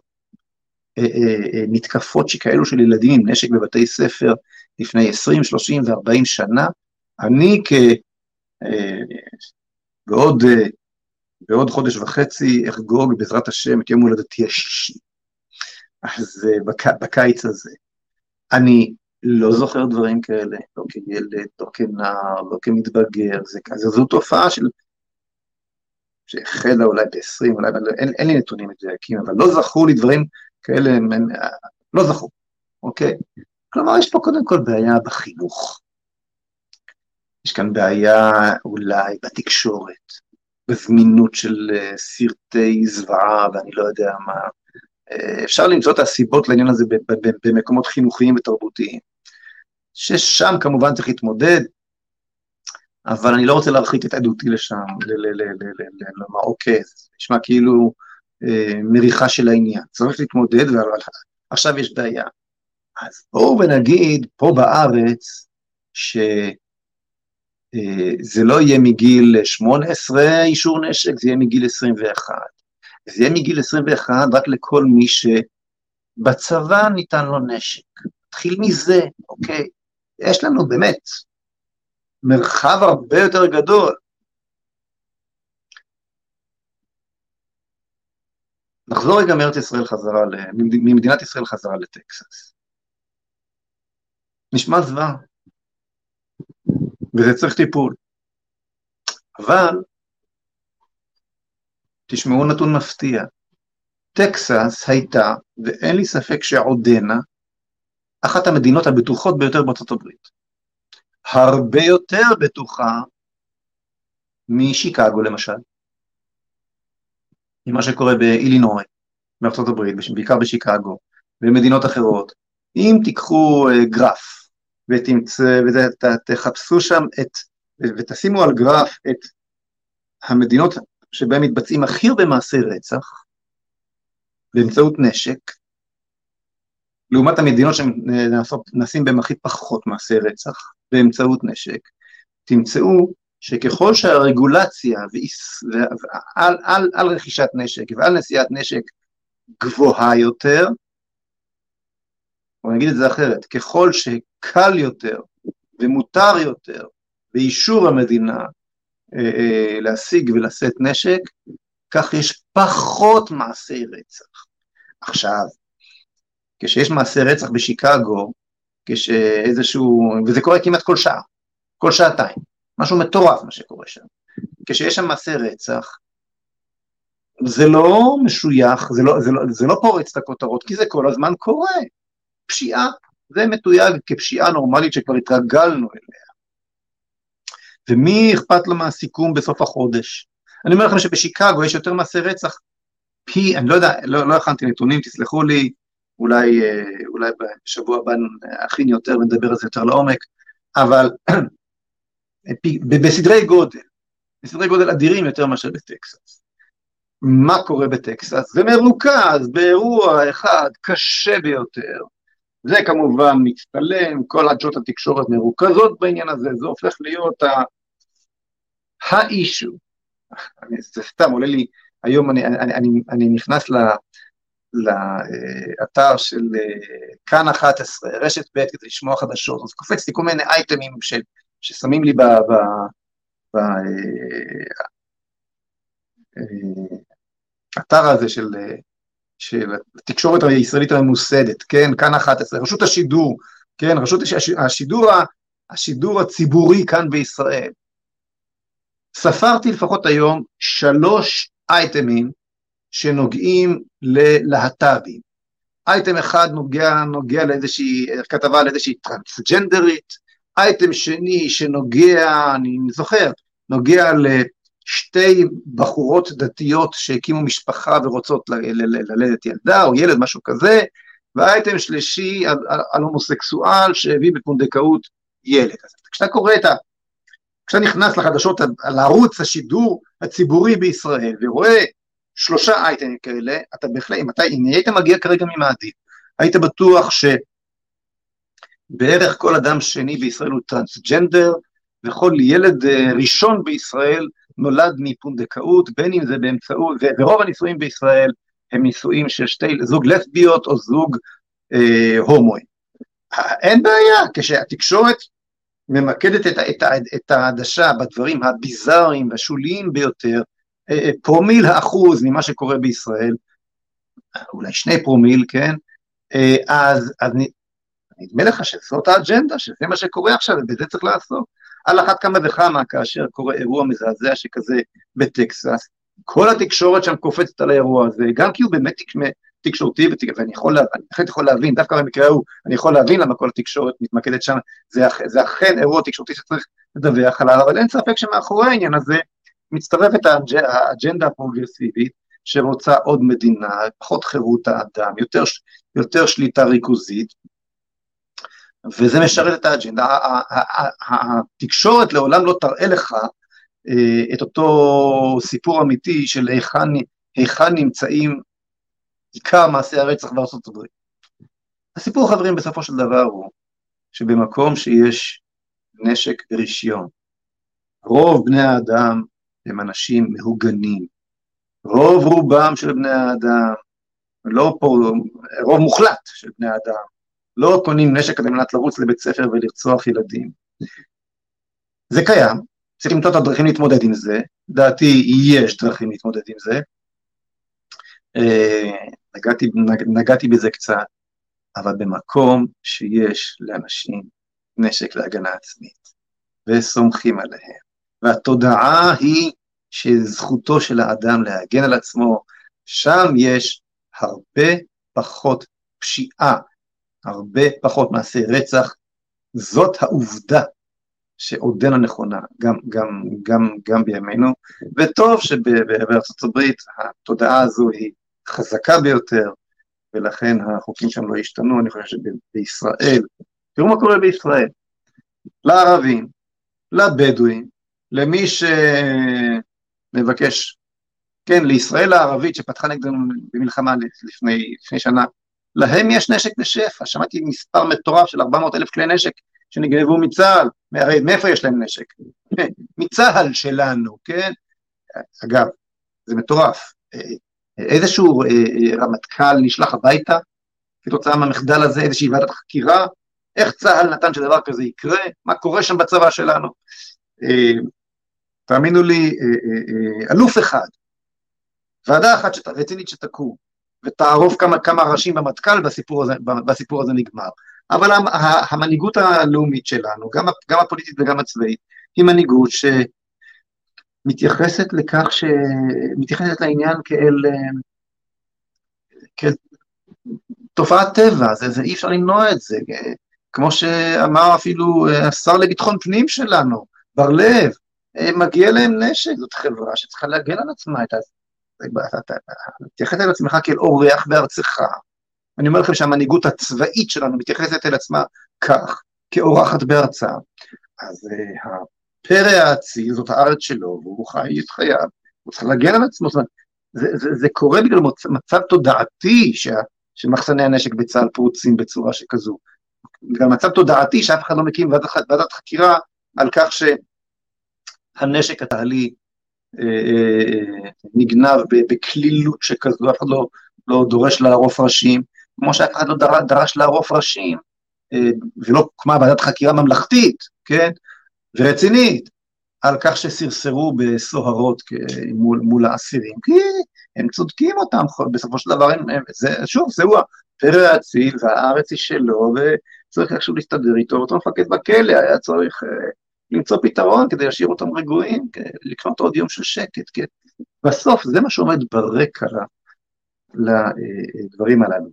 אה, אה, אה, מתקפות שכאלו של ילדים עם נשק בבתי ספר לפני 20, 30 ו-40 שנה? אני כ... בעוד, בעוד חודש וחצי אחגוג בעזרת השם את יום הולדתי השישי. אז בק, בקיץ הזה. אני לא זוכר דברים כאלה, לא כילד, לא כנער, לא כמתבגר, זה זו תופעה של... שהחלה אולי ב-20, אולי, אין, אין לי נתונים מדויקים, אבל לא זכו לי דברים כאלה, הם, לא זכו, אוקיי? כלומר, יש פה קודם כל בעיה בחינוך. יש כאן בעיה אולי בתקשורת, בזמינות של אה, סרטי זוועה ואני לא יודע מה. אה, אפשר למצוא את הסיבות לעניין הזה במקומות חינוכיים ותרבותיים. ששם כמובן צריך להתמודד, אבל אני לא רוצה להרחיק את עדותי לשם, לומר אוקיי, זה נשמע כאילו אה, מריחה של העניין. צריך להתמודד, ועכשיו יש בעיה. אז בואו ונגיד פה בארץ, שזה אה, לא יהיה מגיל 18 אישור נשק, זה יהיה מגיל 21. זה יהיה מגיל 21 רק לכל מי שבצבא ניתן לו נשק. נתחיל מזה, אוקיי? יש לנו באמת מרחב הרבה יותר גדול. נחזור רגע מארץ ישראל חזרה, ממדינת ישראל חזרה לטקסס. נשמע זוועה, וזה צריך טיפול. אבל, תשמעו נתון מפתיע, טקסס הייתה, ואין לי ספק שעודנה, אחת המדינות הבטוחות ביותר בארצות הברית. הרבה יותר בטוחה משיקגו למשל, ממה שקורה באילינוי, בארצות הברית, בעיקר בשיקגו, ובמדינות אחרות. אם תיקחו uh, גרף ותחפשו שם את, ותשימו על גרף את המדינות שבהן מתבצעים הכי הרבה מעשי רצח באמצעות נשק, לעומת המדינות שנעשים בהן הכי פחות מעשי רצח באמצעות נשק, תמצאו שככל שהרגולציה ועל, על, על רכישת נשק ועל נשיאת נשק גבוהה יותר, או נגיד את זה אחרת, ככל שקל יותר ומותר יותר באישור המדינה אה, אה, להשיג ולשאת נשק, כך יש פחות מעשי רצח. עכשיו, כשיש מעשי רצח בשיקגו, כשאיזשהו, וזה קורה כמעט כל שעה, כל שעתיים, משהו מטורף מה שקורה שם. כשיש שם מעשי רצח, זה לא משוייך, זה לא, זה, לא, זה לא פורץ את הכותרות, כי זה כל הזמן קורה. פשיעה, זה מתויג כפשיעה נורמלית שכבר התרגלנו אליה. ומי אכפת לו מהסיכום בסוף החודש? אני אומר לכם שבשיקגו יש יותר מעשי רצח פי, אני לא יודע, לא, לא הכנתי נתונים, תסלחו לי, אולי, אה, אולי בשבוע הבא נכין יותר ונדבר על זה יותר לעומק, אבל בסדרי גודל, בסדרי גודל אדירים יותר מאשר בטקסס. מה קורה בטקסס? זה מרוכז באירוע אחד קשה ביותר, זה כמובן מצטלם, כל עדשות התקשורת מרוכזות בעניין הזה, זה הופך להיות האישו. זה סתם עולה לי, היום אני, אני, אני, אני נכנס ל... לאתר של אה, כאן 11, רשת ב' כדי לשמוע חדשות, אז קופץ לי כל מיני אייטמים של, ששמים לי ב... ב, ב האתר אה, הזה של, של התקשורת הישראלית הממוסדת, כן, כאן 11, רשות השידור, כן, רשות השידור, השידור הציבורי כאן בישראל. ספרתי לפחות היום שלוש אייטמים שנוגעים ללהט"בים. אייטם אחד נוגע, נוגע לאיזושהי, כתבה על איזושהי טרנסג'נדרית, אייטם שני שנוגע, אני זוכר, נוגע לשתי בחורות דתיות שהקימו משפחה ורוצות ללדת ילדה או ילד, משהו כזה, ואייטם שלישי על, על, על הומוסקסואל שהביא בפונדקאות ילד. אז כשאתה קורא את ה... כשאתה נכנס לחדשות, לערוץ השידור הציבורי בישראל ורואה שלושה אייטמים כאלה, אתה בהחלט, אם אתה, אם היית מגיע כרגע ממאדים, היית בטוח שבערך כל אדם שני בישראל הוא טרנסג'נדר, וכל ילד אה, ראשון בישראל נולד מפונדקאות, בין אם זה באמצעות, ורוב הנישואים בישראל הם נישואים של שתי, זוג לסביות או זוג אה, הומואים. אין בעיה, כשהתקשורת ממקדת את העדשה בדברים הביזאריים והשוליים ביותר, פרומיל האחוז ממה שקורה בישראל, אולי שני פרומיל, כן, אז, אז נדמה לך שזאת האג'נדה, שזה מה שקורה עכשיו, ובזה צריך לעסוק. על אחת כמה וכמה כאשר קורה אירוע מזעזע שכזה בטקסס, כל התקשורת שם קופצת על האירוע הזה, גם כי הוא באמת תקשורתי, ואני יכול, אני בהחלט יכול להבין, דווקא במקרה ההוא, אני יכול להבין למה כל התקשורת מתמקדת שם, זה, זה אכן אירוע תקשורתי שצריך לדווח עליו, אבל אין ספק שמאחורי העניין הזה מצטרפת האג'נדה הפרוגרסיבית, שרוצה עוד מדינה, פחות חירות האדם, יותר, יותר שליטה ריכוזית, וזה משרת את האג'נדה. התקשורת לעולם לא תראה לך אה, את אותו סיפור אמיתי של היכן, היכן נמצאים עיקר מעשי הרצח בארצות הברית. הסיפור, חברים, בסופו של דבר הוא שבמקום שיש נשק ורישיון, רוב בני האדם הם אנשים מהוגנים. רוב רובם של בני האדם, לא פה, רוב מוחלט של בני האדם, לא קונים נשק על מנת לרוץ לבית ספר ולרצוח ילדים. זה קיים, צריך למצוא את הדרכים להתמודד עם זה, דעתי יש דרכים להתמודד עם זה, אה, נגעתי, נגעתי בזה קצת, אבל במקום שיש לאנשים נשק להגנה עצמית, וסומכים עליהם, והתודעה היא שזכותו של האדם להגן על עצמו, שם יש הרבה פחות פשיעה, הרבה פחות מעשי רצח, זאת העובדה שעודנה נכונה, גם, גם, גם, גם בימינו, וטוב שבארצות הברית התודעה הזו היא חזקה ביותר, ולכן החוקים שם לא השתנו, אני חושב שבישראל, תראו מה קורה בישראל, לערבים, לבדואים, למי שמבקש, כן, לישראל הערבית שפתחה נגדנו במלחמה לפני, לפני שנה, להם יש נשק בשפע, שמעתי מספר מטורף של 400 אלף כלי נשק שנגנבו מצה"ל, הרי מאיפה יש להם נשק? מצה"ל שלנו, כן? אגב, זה מטורף, איזשהו אה, אה, רמטכ"ל נשלח הביתה כתוצאה מהמחדל הזה, איזושהי ועדת חקירה, איך צה"ל נתן שדבר כזה יקרה, מה קורה שם בצבא שלנו. אה, תאמינו לי, אלוף אחד, ועדה אחת שת, רצינית שתקום, ותערוף כמה, כמה ראשים במטכ"ל, והסיפור הזה, והסיפור הזה נגמר. אבל המנהיגות הלאומית שלנו, גם, גם הפוליטית וגם הצבאית, היא מנהיגות ש... מתייחסת לכך ש... מתייחסת לעניין כאל, כאל תופעת טבע, זה, זה אי אפשר למנוע את זה, כמו שאמר אפילו השר לביטחון פנים שלנו, בר לב, מגיע להם נשק, זאת חברה שצריכה להגן על עצמה, אתה מתייחס אל עצמך כאל אורח בארצך. אני אומר לכם שהמנהיגות הצבאית שלנו מתייחסת אל עצמה כך, כאורחת בארצה. אז פרא האציל, זאת הארץ שלו, והוא חי את חייו, הוא צריך להגן על עצמו, זאת אומרת, זה, זה, זה קורה בגלל מצב תודעתי שה, שמחסני הנשק בצה"ל פרוצים בצורה שכזו. בגלל מצב תודעתי שאף אחד לא מקים ועדת, ועדת חקירה על כך שהנשק הצה"לי אה, אה, נגנב בקלילות שכזו, אף אחד לא, לא דורש לערוף ראשים, כמו שאף אחד לא דרש, לערוף ראשים, אה, ולא הוקמה ועדת חקירה ממלכתית, כן? ורצינית על כך שסרסרו בסוהרות מול, מול האסירים, כי הם צודקים אותם, בסופו של דבר, הם, הם, זה, שוב, זהו הפרא האציל והארץ היא שלו, וצריך איכשהו להסתדר איתו, אותו מפקד בכלא היה צריך למצוא פתרון כדי להשאיר אותם רגועים, לקנות עוד יום של שקט, כי בסוף זה מה שעומד ברקע לדברים הללו.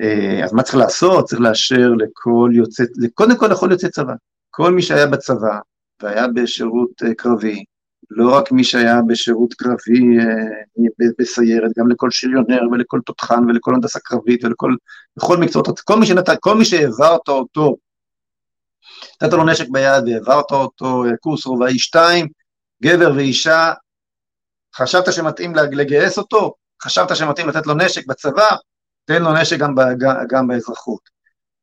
אה, אז מה צריך לעשות? צריך לאשר לכל יוצא, קודם כל לכל יוצא צבא. כל מי שהיה בצבא והיה בשירות אה, קרבי, לא רק מי שהיה בשירות קרבי אה, בסיירת, גם לכל שריונר ולכל תותחן ולכל הנדסה קרבית ולכל מקצועות, כל מי שהעברת אותו, נתת לו נשק ביד והעברת אותו קורס רובעי 2, גבר ואישה, חשבת שמתאים לגייס אותו, חשבת שמתאים לתת לו נשק בצבא, תן לו נשק גם, גם באזרחות.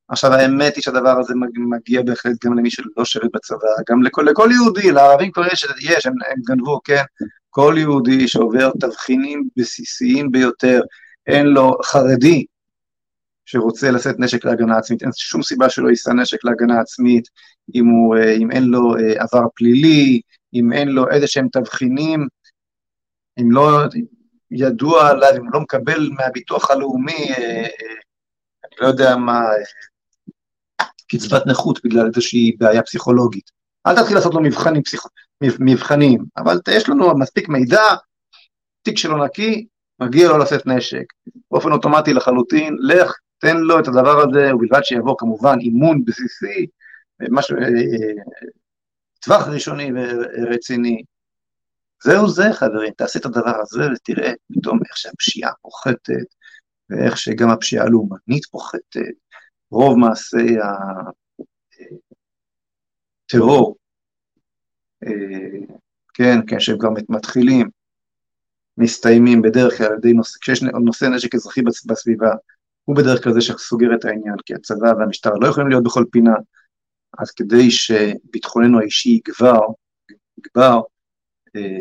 עכשיו האמת היא שהדבר הזה מגיע בהחלט גם למי שלא שירת בצבא, גם לכל, לכל יהודי, לערבים כבר יש, יש הם, הם גנבו, כן, כל יהודי שעובר תבחינים בסיסיים ביותר, אין לו חרדי שרוצה לשאת נשק להגנה עצמית, אין שום סיבה שלא יישא נשק להגנה עצמית אם, הוא, אה, אם אין לו אה, עבר פלילי, אם אין לו איזה שהם תבחינים, אם לא ידוע עליו, אם הוא לא מקבל מהביטוח הלאומי, אה, אני לא יודע מה, קצבת נכות בגלל איזושהי בעיה פסיכולוגית. אל תתחיל לעשות לו מבחנים, פסיכ... מבחנים, אבל יש לנו מספיק מידע, תיק שלו נקי, מגיע לו לשאת נשק. באופן אוטומטי לחלוטין, לך, תן לו את הדבר הזה, ובלבד שיבוא כמובן אימון בסיסי, משהו, אה, אה, טווח ראשוני ורציני. זהו זה, חברים, תעשה את הדבר הזה ותראה פתאום איך שהפשיעה פוחתת, ואיך שגם הפשיעה הלאומנית פוחתת. רוב מעשי הטרור, אה, כן, כן, שהם כבר מתחילים, מסתיימים בדרך כלל על ידי נושא, כשיש נושא נשק אזרחי בסביבה, הוא בדרך כלל זה שסוגר את העניין, כי הצבא והמשטרה לא יכולים להיות בכל פינה, אז כדי שביטחוננו האישי יגבר, יגבר, אה,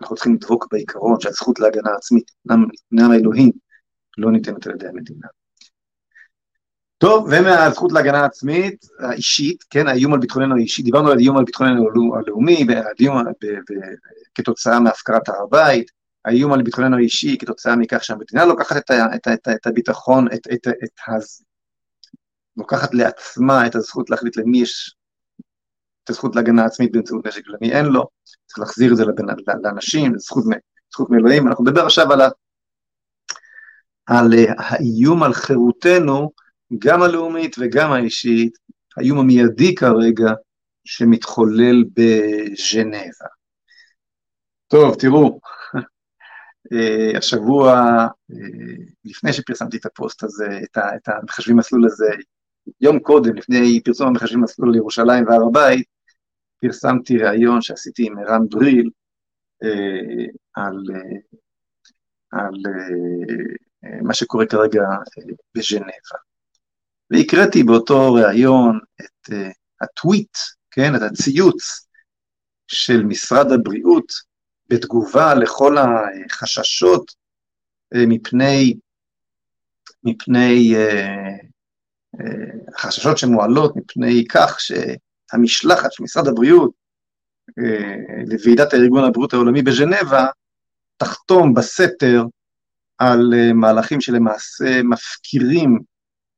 אנחנו צריכים לדבוק בעיקרון שהזכות להגנה עצמית, ניתנה מאלוהים, לא ניתנת על ידי המדינה. טוב, ומהזכות להגנה עצמית האישית, כן, האיום על ביטחוננו האישי, דיברנו על איום על ביטחוננו הלאומי, כתוצאה מהפקרת הר הבית, האיום על ביטחוננו האישי כתוצאה מכך שהמדינה לוקחת את, ה, את, ה, את, ה, את הביטחון, את, את, את, את הז... לוקחת לעצמה את הזכות להחליט למי יש את הזכות להגנה עצמית באמצעות נשק ולמי אין לו, צריך להחזיר את זה לבנ... לאנשים, זכות, זכות מאלוהים, אנחנו נדבר עכשיו על, ה... על האיום על חירותנו, גם הלאומית וגם האישית, האיום המיידי כרגע שמתחולל בז'נבה. טוב, תראו, אה, השבוע, אה, לפני שפרסמתי את הפוסט הזה, את המחשבים מסלול הזה, יום קודם, לפני פרסום המחשבים מסלול לירושלים והר הבית, פרסמתי ראיון שעשיתי עם ערן בריל אה, על, על מה שקורה כרגע בז'נבה. והקראתי באותו ראיון את הטוויט, כן, את הציוץ של משרד הבריאות בתגובה לכל החששות אה, מפני, מפני אה, אה, החששות שמועלות מפני כך שהמשלחת של משרד הבריאות לוועידת הארגון הבריאות העולמי בז'נבה תחתום בסתר על מהלכים שלמעשה מפקירים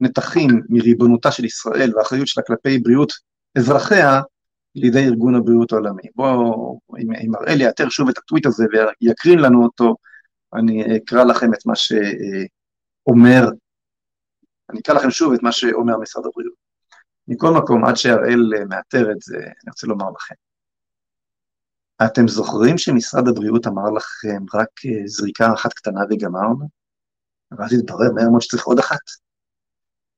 נתחים מריבונותה של ישראל והאחריות שלה כלפי בריאות אזרחיה לידי ארגון הבריאות העולמי. בואו, אם, לי יאתר שוב את הטוויט הזה ויקרין לנו אותו, אני אקרא לכם את מה שאומר, אני אקרא לכם שוב את מה שאומר משרד הבריאות. מכל מקום, עד שהראל מאתר את זה, אני רוצה לומר לכם. אתם זוכרים שמשרד הבריאות אמר לכם רק אה, זריקה אחת קטנה וגמרנו? ואז התברר מהר מאוד שצריך עוד אחת.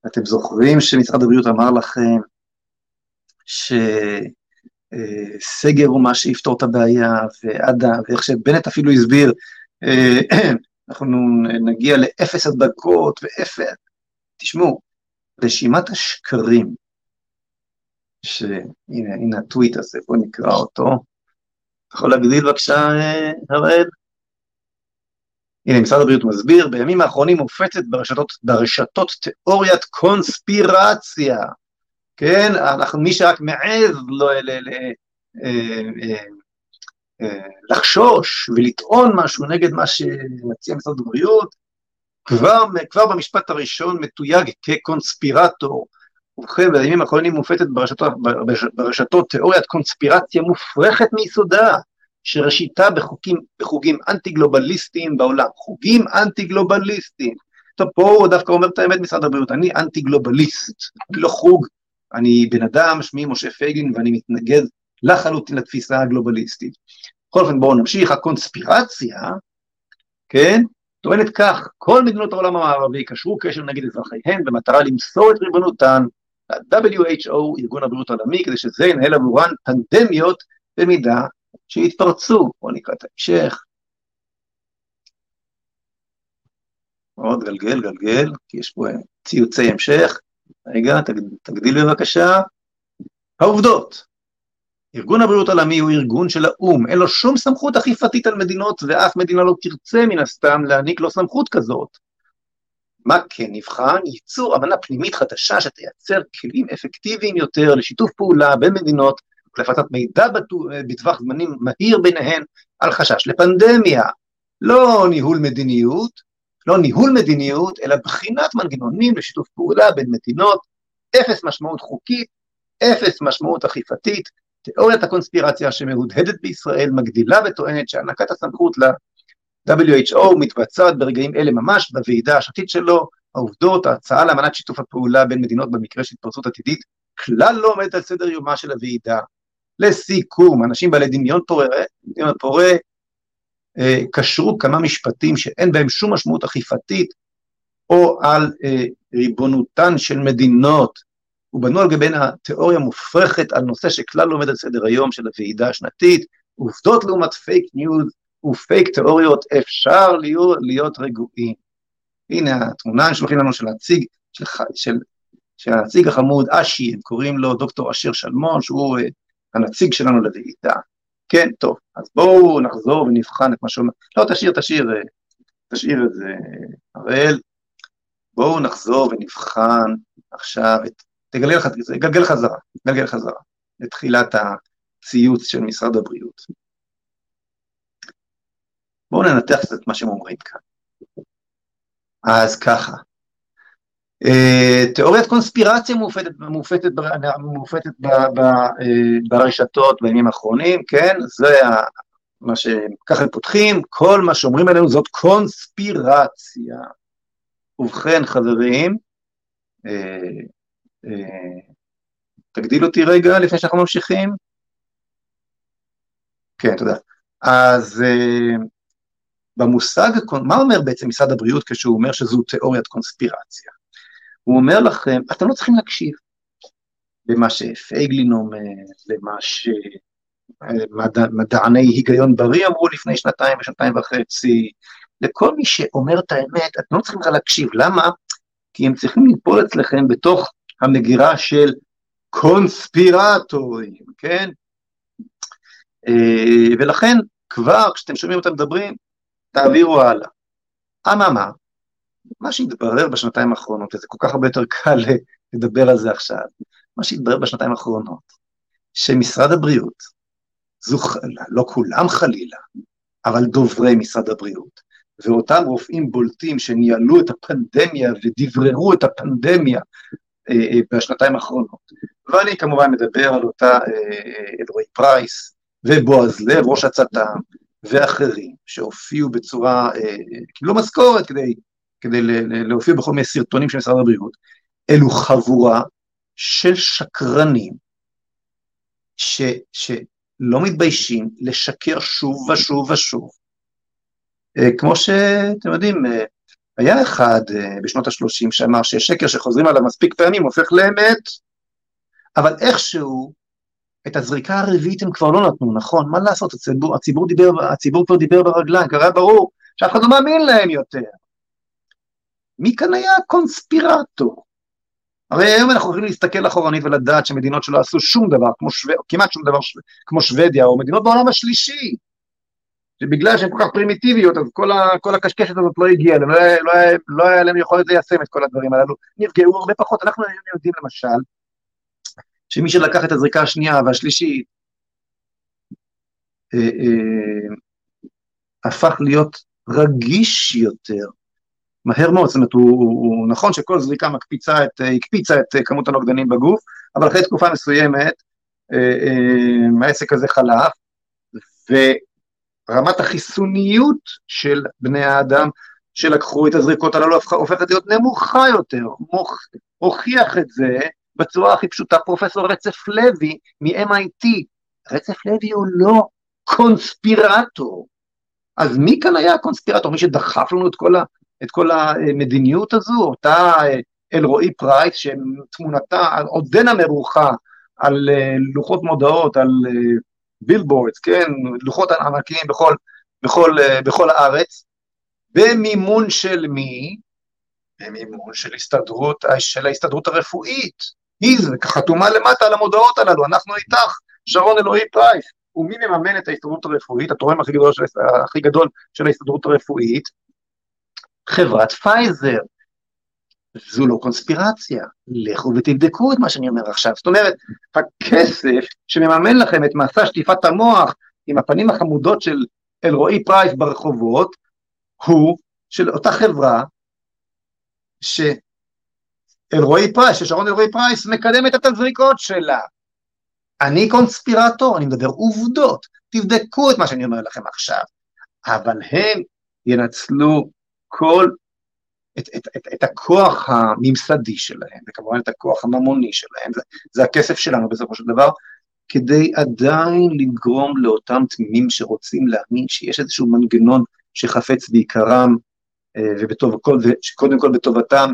אתם זוכרים שמשרד הבריאות אמר לכם ש... סגר הוא מה שיפתור את הבעיה, ועד, ואיך שבנט אפילו הסביר, אנחנו נגיע לאפס הדבקות ואפס. תשמעו, רשימת השקרים, שהנה, הנה הטוויט הזה, בואו נקרא אותו. אתה יכול להגדיל בבקשה, הראל? הנה, משרד הבריאות מסביר, בימים האחרונים מופצת ברשתות, ברשתות תיאוריית קונספירציה כן, אנחנו, מי שרק מעז לא, ל, ל, אה, אה, אה, לחשוש ולטעון משהו נגד מה שמציע משרד הבריאות, כבר, כבר במשפט הראשון מתויג כקונספירטור. ובכן, בימים האחרונים מופצת ברשתות, ברשתות תיאוריית קונספירציה מופרכת מיסודה, שראשיתה בחוקים, בחוגים אנטי גלובליסטיים בעולם, חוגים אנטי גלובליסטיים. טוב, פה הוא דווקא אומר את האמת משרד הבריאות, אני אנטי גלובליסט, אני לא חוג אני בן אדם, שמי משה פייגלין, ואני מתנגד לחלוטין לתפיסה הגלובליסטית. בכל אופן, בואו נמשיך, הקונספירציה, כן, טוענת כך, כל מדינות העולם המערבי קשרו קשר נגד אזרחיהן במטרה למסור את ריבונותן ל-WHO, ארגון הבריאות העולמי, כדי שזה ינהל עבורן פנדמיות במידה שיתפרצו. בואו נקרא את ההמשך. עוד גלגל, גלגל, כי יש פה ציוצי המשך. רגע, תגדיל בבקשה. העובדות. ארגון הבריאות העולמי הוא ארגון של האו"ם, אין לו שום סמכות אכיפתית על מדינות, ואף מדינה לא תרצה מן הסתם להעניק לו סמכות כזאת. מה כן נבחן? ייצור אמנה פנימית חדשה שתייצר כלים אפקטיביים יותר לשיתוף פעולה בין מדינות ולהפצת מידע בטווח זמנים מהיר ביניהן על חשש לפנדמיה. לא ניהול מדיניות, לא ניהול מדיניות, אלא בחינת מנגנונים לשיתוף פעולה בין מדינות אפס משמעות חוקית, אפס משמעות אכיפתית, תיאוריית הקונספירציה שמהודהדת בישראל מגדילה וטוענת שהענקת הסמכות ל-WHO מתבצעת ברגעים אלה ממש בוועידה השנתית שלו, העובדות, ההצעה לאמנת שיתוף הפעולה בין מדינות במקרה של התפרצות עתידית כלל לא עומדת על סדר יומה של הוועידה. לסיכום, אנשים בעלי דמיון פורה, דמיון פורה קשרו כמה משפטים שאין בהם שום משמעות אכיפתית או על אה, ריבונותן של מדינות ובנו על גבי התיאוריה מופרכת על נושא שכלל לא עומד על סדר היום של הוועידה השנתית, עובדות לעומת פייק ניוז ופייק תיאוריות, אפשר להיות, להיות רגועים. הנה התמונה שולחים לנו של הנציג, של, של, של הנציג החמוד אשי, הם קוראים לו דוקטור אשר שלמון, שהוא uh, הנציג שלנו לוועידה. כן, טוב, אז בואו נחזור ונבחן את מה שאומר, לא, תשאיר, תשאיר, אה, תשאיר את זה, הראל. בואו נחזור ונבחן עכשיו את תגלגל, גלגל חזרה, גלגל חזרה, לתחילת הציוץ של משרד הבריאות. בואו ננתח קצת את מה שהם אומרים כאן. אז ככה, תיאוריית קונספירציה מופתת, מופתת, מופתת ב, ב, אה, ברשתות בימים האחרונים, כן? זה מה שככה פותחים, כל מה שאומרים עלינו זאת קונספירציה. ובכן, חברים, אה, אה, תגדיל אותי רגע לפני שאנחנו ממשיכים. כן, תודה. אז במושג, מה אומר בעצם משרד הבריאות כשהוא אומר שזו תיאוריית קונספירציה? הוא אומר לכם, אתם לא צריכים להקשיב למה שפייגלין אומר, למה שמדעני היגיון בריא אמרו לפני שנתיים ושנתיים וחצי, לכל מי שאומר את האמת, אתם לא צריכים להקשיב. למה? כי הם צריכים ליפול אצלכם בתוך המגירה של קונספירטורים, כן? אה, ולכן כבר כשאתם שומעים אותם מדברים, תעבירו הלאה. אממה, מה שהתברר בשנתיים האחרונות, וזה כל כך הרבה יותר קל לדבר על זה עכשיו, מה שהתברר בשנתיים האחרונות, שמשרד הבריאות, זו, לא כולם חלילה, אבל דוברי משרד הבריאות, ואותם רופאים בולטים שניהלו את הפנדמיה ודבררו את הפנדמיה אה, אה, בשנתיים האחרונות. ואני כמובן מדבר על אותה אה, אלרועי פרייס ובועז לב, ראש הצט"ם, ואחרים שהופיעו בצורה, קיבלו משכורת כדי, כדי להופיע בכל מיני סרטונים של משרד הבריאות, אלו חבורה של שקרנים ש, שלא מתביישים לשקר שוב ושוב ושוב. כמו שאתם יודעים, היה אחד uh, בשנות ה-30 שאמר ששקר שחוזרים עליו מספיק פעמים הופך לאמת, אבל איכשהו את הזריקה הרביעית הם כבר לא נתנו, נכון? מה לעשות, הציבור, הציבור, דיבר, הציבור כבר דיבר ברגליים, היה ברור שאף אחד לא מאמין להם יותר. מי כאן היה הקונספירטור? הרי היום אנחנו יכולים להסתכל אחורנית ולדעת שמדינות שלא עשו שום דבר, כמו שו... כמעט שום דבר ש... כמו שוודיה, או מדינות בעולם השלישי, שבגלל שהן כל כך פרימיטיביות, אז כל, ה, כל הקשקשת הזאת לא הגיעה לא, לא, היה, לא היה להם יכולת ליישם את כל הדברים הללו, נפגעו הרבה פחות. אנחנו היום יודעים למשל, שמי שלקח את הזריקה השנייה והשלישית, אה, אה, הפך להיות רגיש יותר, מהר מאוד, זאת אומרת, הוא, הוא, הוא נכון שכל זריקה מקפיצה את, הקפיצה את כמות הנוגדנים בגוף, אבל אחרי תקופה מסוימת, אה, אה, העסק הזה חלף, ו... רמת החיסוניות של בני האדם שלקחו את הזריקות הללו הופכת להיות נמוכה יותר, מוכ... הוכיח את זה בצורה הכי פשוטה פרופסור רצף לוי מ-MIT. רצף לוי הוא לא קונספירטור. אז מי כאן היה הקונספירטור? מי שדחף לנו את כל, את כל המדיניות הזו? אותה אה, אלרועי פרייס שתמונתה עודנה מרוחה על אה, לוחות מודעות, על אה, billboards, כן, לוחות ענקיים בכל, בכל, אה, בכל הארץ, במימון של מי? במימון של ההסתדרות, של ההסתדרות הרפואית. היא חתומה למטה על המודעות הללו, אנחנו איתך, שרון אלרועי פרייס. ומי מממן את ההסתדרות הרפואית, התורם הכי גדול הכי גדול של ההסתדרות הרפואית? חברת פייזר. זו לא קונספירציה, לכו ותבדקו את מה שאני אומר עכשיו. זאת אומרת, הכסף שמממן לכם את מסע שטיפת המוח עם הפנים החמודות של אלרועי פרייס ברחובות, הוא של אותה חברה ש... אלרועי פרייס, ששרון אלרועי פרייס מקדמת את הזריקות שלה. אני קונספירטור, אני מדבר עובדות, תבדקו את מה שאני אומר לכם עכשיו. אבל הם ינצלו כל, את, את, את, את הכוח הממסדי שלהם, וכמובן את הכוח הממוני שלהם, זה, זה הכסף שלנו בסופו של דבר, כדי עדיין לגרום לאותם תמימים שרוצים להאמין שיש איזשהו מנגנון שחפץ בעיקרם אה, ובטוב, קודם כל בטובתם,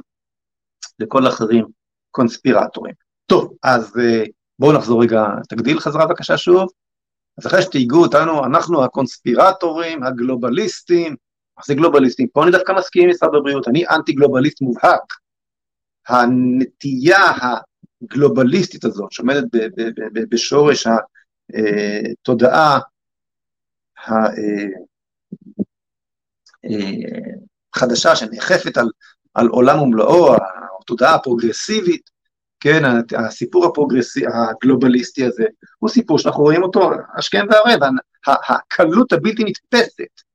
לכל האחרים קונספירטורים. טוב, אז אה, בואו נחזור רגע, תגדיל חזרה בבקשה שוב. אז אחרי שתהיגו אותנו, אנחנו הקונספירטורים, הגלובליסטים, זה גלובליסטים? פה אני דווקא מסכים עם משרד הבריאות, אני אנטי גלובליסט מובהק. הנטייה הגלובליסטית הזאת, שעומדת בשורש התודעה החדשה שנאכפת על, על עולם ומלואו, התודעה הפרוגרסיבית, כן, הסיפור הפרוגרסי, הגלובליסטי הזה, הוא סיפור שאנחנו רואים אותו השכם והערב, הקלות הבלתי נתפסת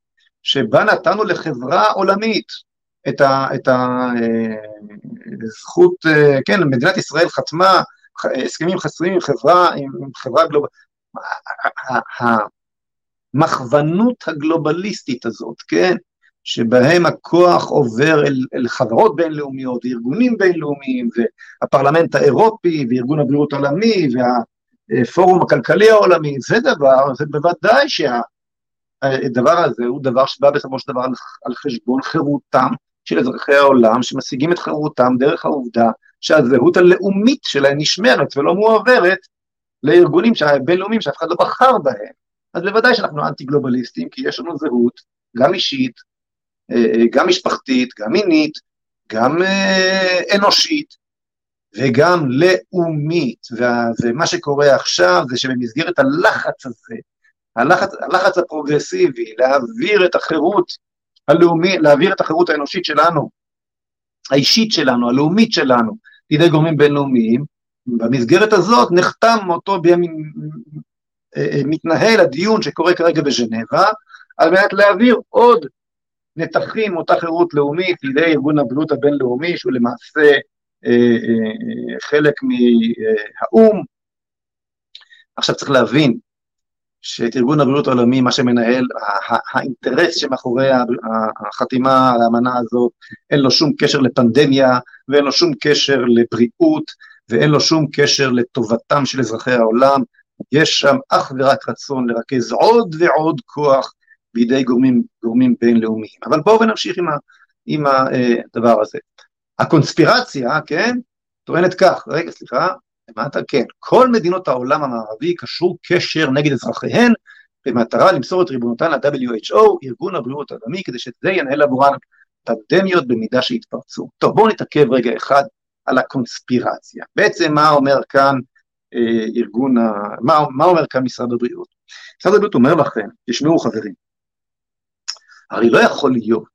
שבה נתנו לחברה עולמית את, הזכות, אה, אה, כן, מדינת ישראל חתמה הסכמים חסויים עם חברה, עם חברה גלובלית, המכוונות הגלובליסטית הזאת, כן, שבהם הכוח עובר אל, אל חברות בינלאומיות וארגונים בינלאומיים והפרלמנט האירופי וארגון הבריאות העולמי והפורום הכלכלי העולמי, זה דבר, זה בוודאי שהדבר הזה הוא דבר שבא בסופו של דבר על, על חשבון חירותם של אזרחי העולם שמשיגים את חירותם דרך העובדה שהזהות הלאומית שלהם נשמרת ולא מועברת לארגונים בינלאומיים שאף אחד לא בחר בהם. אז בוודאי שאנחנו אנטי גלובליסטים כי יש לנו זהות גם אישית אה, אה, גם משפחתית, גם מינית, גם אה, אנושית וגם לאומית. ומה שקורה עכשיו זה שבמסגרת הלחץ הזה, הלחץ, הלחץ הפרוגרסיבי להעביר את החירות הלאומי, להעביר את החירות האנושית שלנו, האישית שלנו, הלאומית שלנו, לידי גורמים בינלאומיים, במסגרת הזאת נחתם אותו בימים, מתנהל הדיון שקורה כרגע בז'נבה, על מנת להעביר עוד נתחים אותה חירות לאומית לידי ארגון הבריאות הבינלאומי, שהוא למעשה אה, אה, חלק מהאו"ם. עכשיו צריך להבין שאת ארגון הבריאות העולמי, מה שמנהל, האינטרס שמאחורי החתימה על האמנה הזאת, אין לו שום קשר לפנדמיה, ואין לו שום קשר לבריאות, ואין לו שום קשר לטובתם של אזרחי העולם, יש שם אך ורק רצון לרכז עוד ועוד כוח בידי גורמים, גורמים בינלאומיים. אבל בואו ונמשיך עם, ה, עם הדבר הזה. הקונספירציה, כן, טוענת כך, רגע, סליחה, למטה, כן, כל מדינות העולם המערבי קשרו קשר נגד אזרחיהן במטרה למסור את ריבונותן ל-WHO, ארגון הבריאות העולמי, כדי שזה ינהל עבורן פנדמיות במידה שיתפרצו. טוב, בואו נתעכב רגע אחד על הקונספירציה. בעצם מה אומר כאן אה, ארגון, ה... מה, מה אומר כאן משרד הבריאות? משרד הבריאות אומר לכם, תשמעו חברים, הרי לא יכול להיות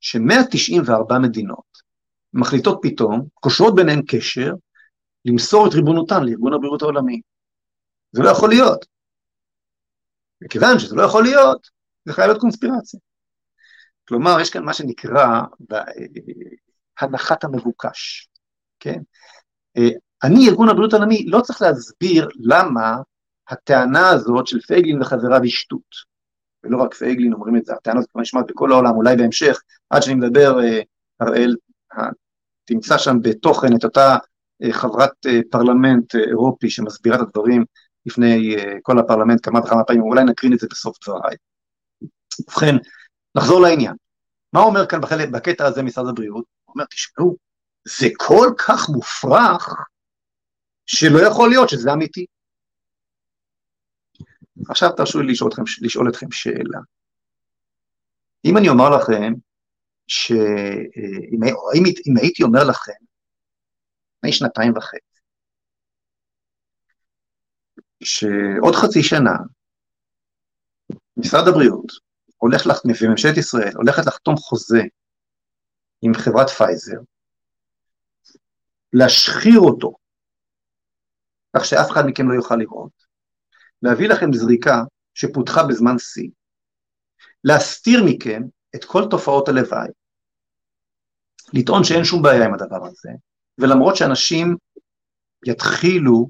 ש-194 מדינות מחליטות פתאום, קושרות ביניהן קשר, למסור את ריבונותן לארגון הבריאות העולמי. זה לא יכול להיות. וכיוון שזה לא יכול להיות, זה חייב להיות קונספירציה. כלומר, יש כאן מה שנקרא הנחת המבוקש, כן? אני, ארגון הבריאות העולמי, לא צריך להסביר למה הטענה הזאת של פייגלין וחבריו היא שטות. ולא רק פייגלין אומרים את זה, הטענה הזאת כבר נשמעת בכל העולם, אולי בהמשך, עד שאני מדבר, אה, הראל, תמצא שם בתוכן את אותה אה, חברת אה, פרלמנט אירופי שמסבירה את הדברים לפני כל הפרלמנט כמה וכמה פעמים, אולי נקרין את זה בסוף דבריי. ובכן, נחזור לעניין. מה אומר כאן בחלק, בקטע הזה משרד הבריאות? הוא אומר, תשמעו, זה כל כך מופרך, שלא יכול להיות שזה אמיתי. עכשיו תרשו לי לשאול אתכם, לשאול אתכם שאלה. אם אני אומר לכם, שאם אם, אם הייתי אומר לכם, לפני שנתיים וחצי, שעוד חצי שנה, משרד הבריאות הולך, לח... וממשלת ישראל הולכת לחתום חוזה עם חברת פייזר, להשחיר אותו, כך שאף אחד מכם לא יוכל לראות, להביא לכם זריקה שפותחה בזמן שיא, להסתיר מכם את כל תופעות הלוואי, לטעון שאין שום בעיה עם הדבר הזה, ולמרות שאנשים יתחילו,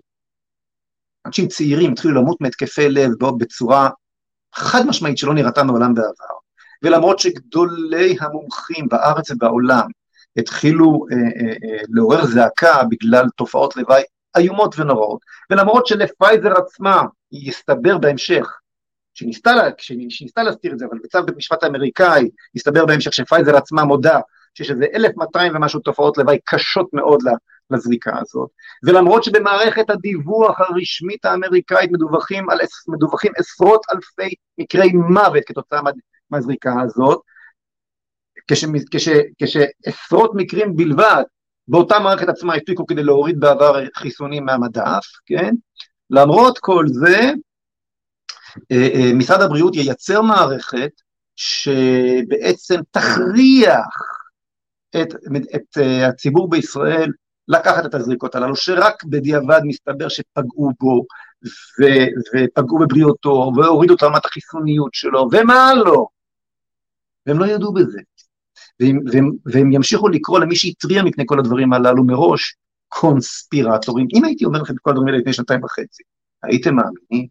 אנשים צעירים יתחילו למות מהתקפי לב בצורה חד משמעית שלא נראתה מעולם בעבר, ולמרות שגדולי המומחים בארץ ובעולם התחילו אה, אה, אה, לעורר זעקה בגלל תופעות לוואי איומות ונוראות, ולמרות שלפייזר עצמה יסתבר בהמשך, שניסתה, שניסתה להסתיר את זה, אבל בצו בית משפט האמריקאי הסתבר בהמשך שפייזר עצמה מודה שיש איזה 1,200 ומשהו תופעות לוואי קשות מאוד לזריקה הזאת, ולמרות שבמערכת הדיווח הרשמית האמריקאית מדווחים, על, מדווחים עשרות אלפי מקרי מוות כתוצאה מהזריקה הזאת, כש, כש, כשעשרות מקרים בלבד באותה מערכת עצמה הפיקו כדי להוריד בעבר חיסונים מהמדף, כן? למרות כל זה, אה, אה, משרד הבריאות ייצר מערכת שבעצם תכריח את, את אה, הציבור בישראל לקחת את הזריקות הללו, שרק בדיעבד מסתבר שפגעו בו, ו, ופגעו בבריאותו, והורידו את רמת החיסוניות שלו, ומה לא? והם לא ידעו בזה. והם, והם, והם ימשיכו לקרוא למי שהתריע מפני כל הדברים הללו מראש, קונספירטורים. אם הייתי אומר לכם את כל הדברים האלה לפני שנתיים וחצי, הייתם מאמינים?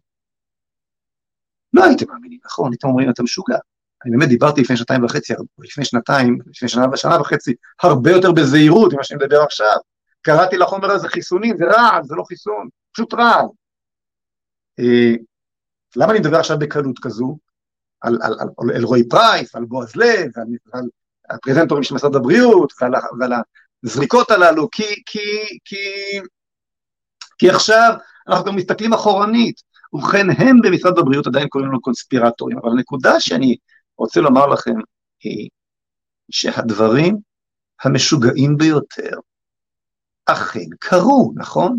לא הייתם מאמינים, נכון, הייתם אומרים, אתה משוגע. אני באמת דיברתי לפני שנתיים וחצי, לפני שנתיים, לפני שנה ושנה וחצי, הרבה יותר בזהירות ממה שאני מדבר עכשיו. קראתי לחומר הזה חיסונים, זה רעל, זה לא חיסון, פשוט רעל. אה, למה אני מדבר עכשיו בקלות כזו? על, על, על, על אלרועי פרייס, על בועז לב, על, על הפרזנטורים של משרד הבריאות, ועל, ועל הזריקות הללו, כי, כי, כי, כי עכשיו אנחנו גם מסתכלים אחורנית. ובכן, הם במשרד הבריאות עדיין קוראים לנו קונספירטורים, אבל הנקודה שאני רוצה לומר לכם היא שהדברים המשוגעים ביותר אכן קרו, נכון?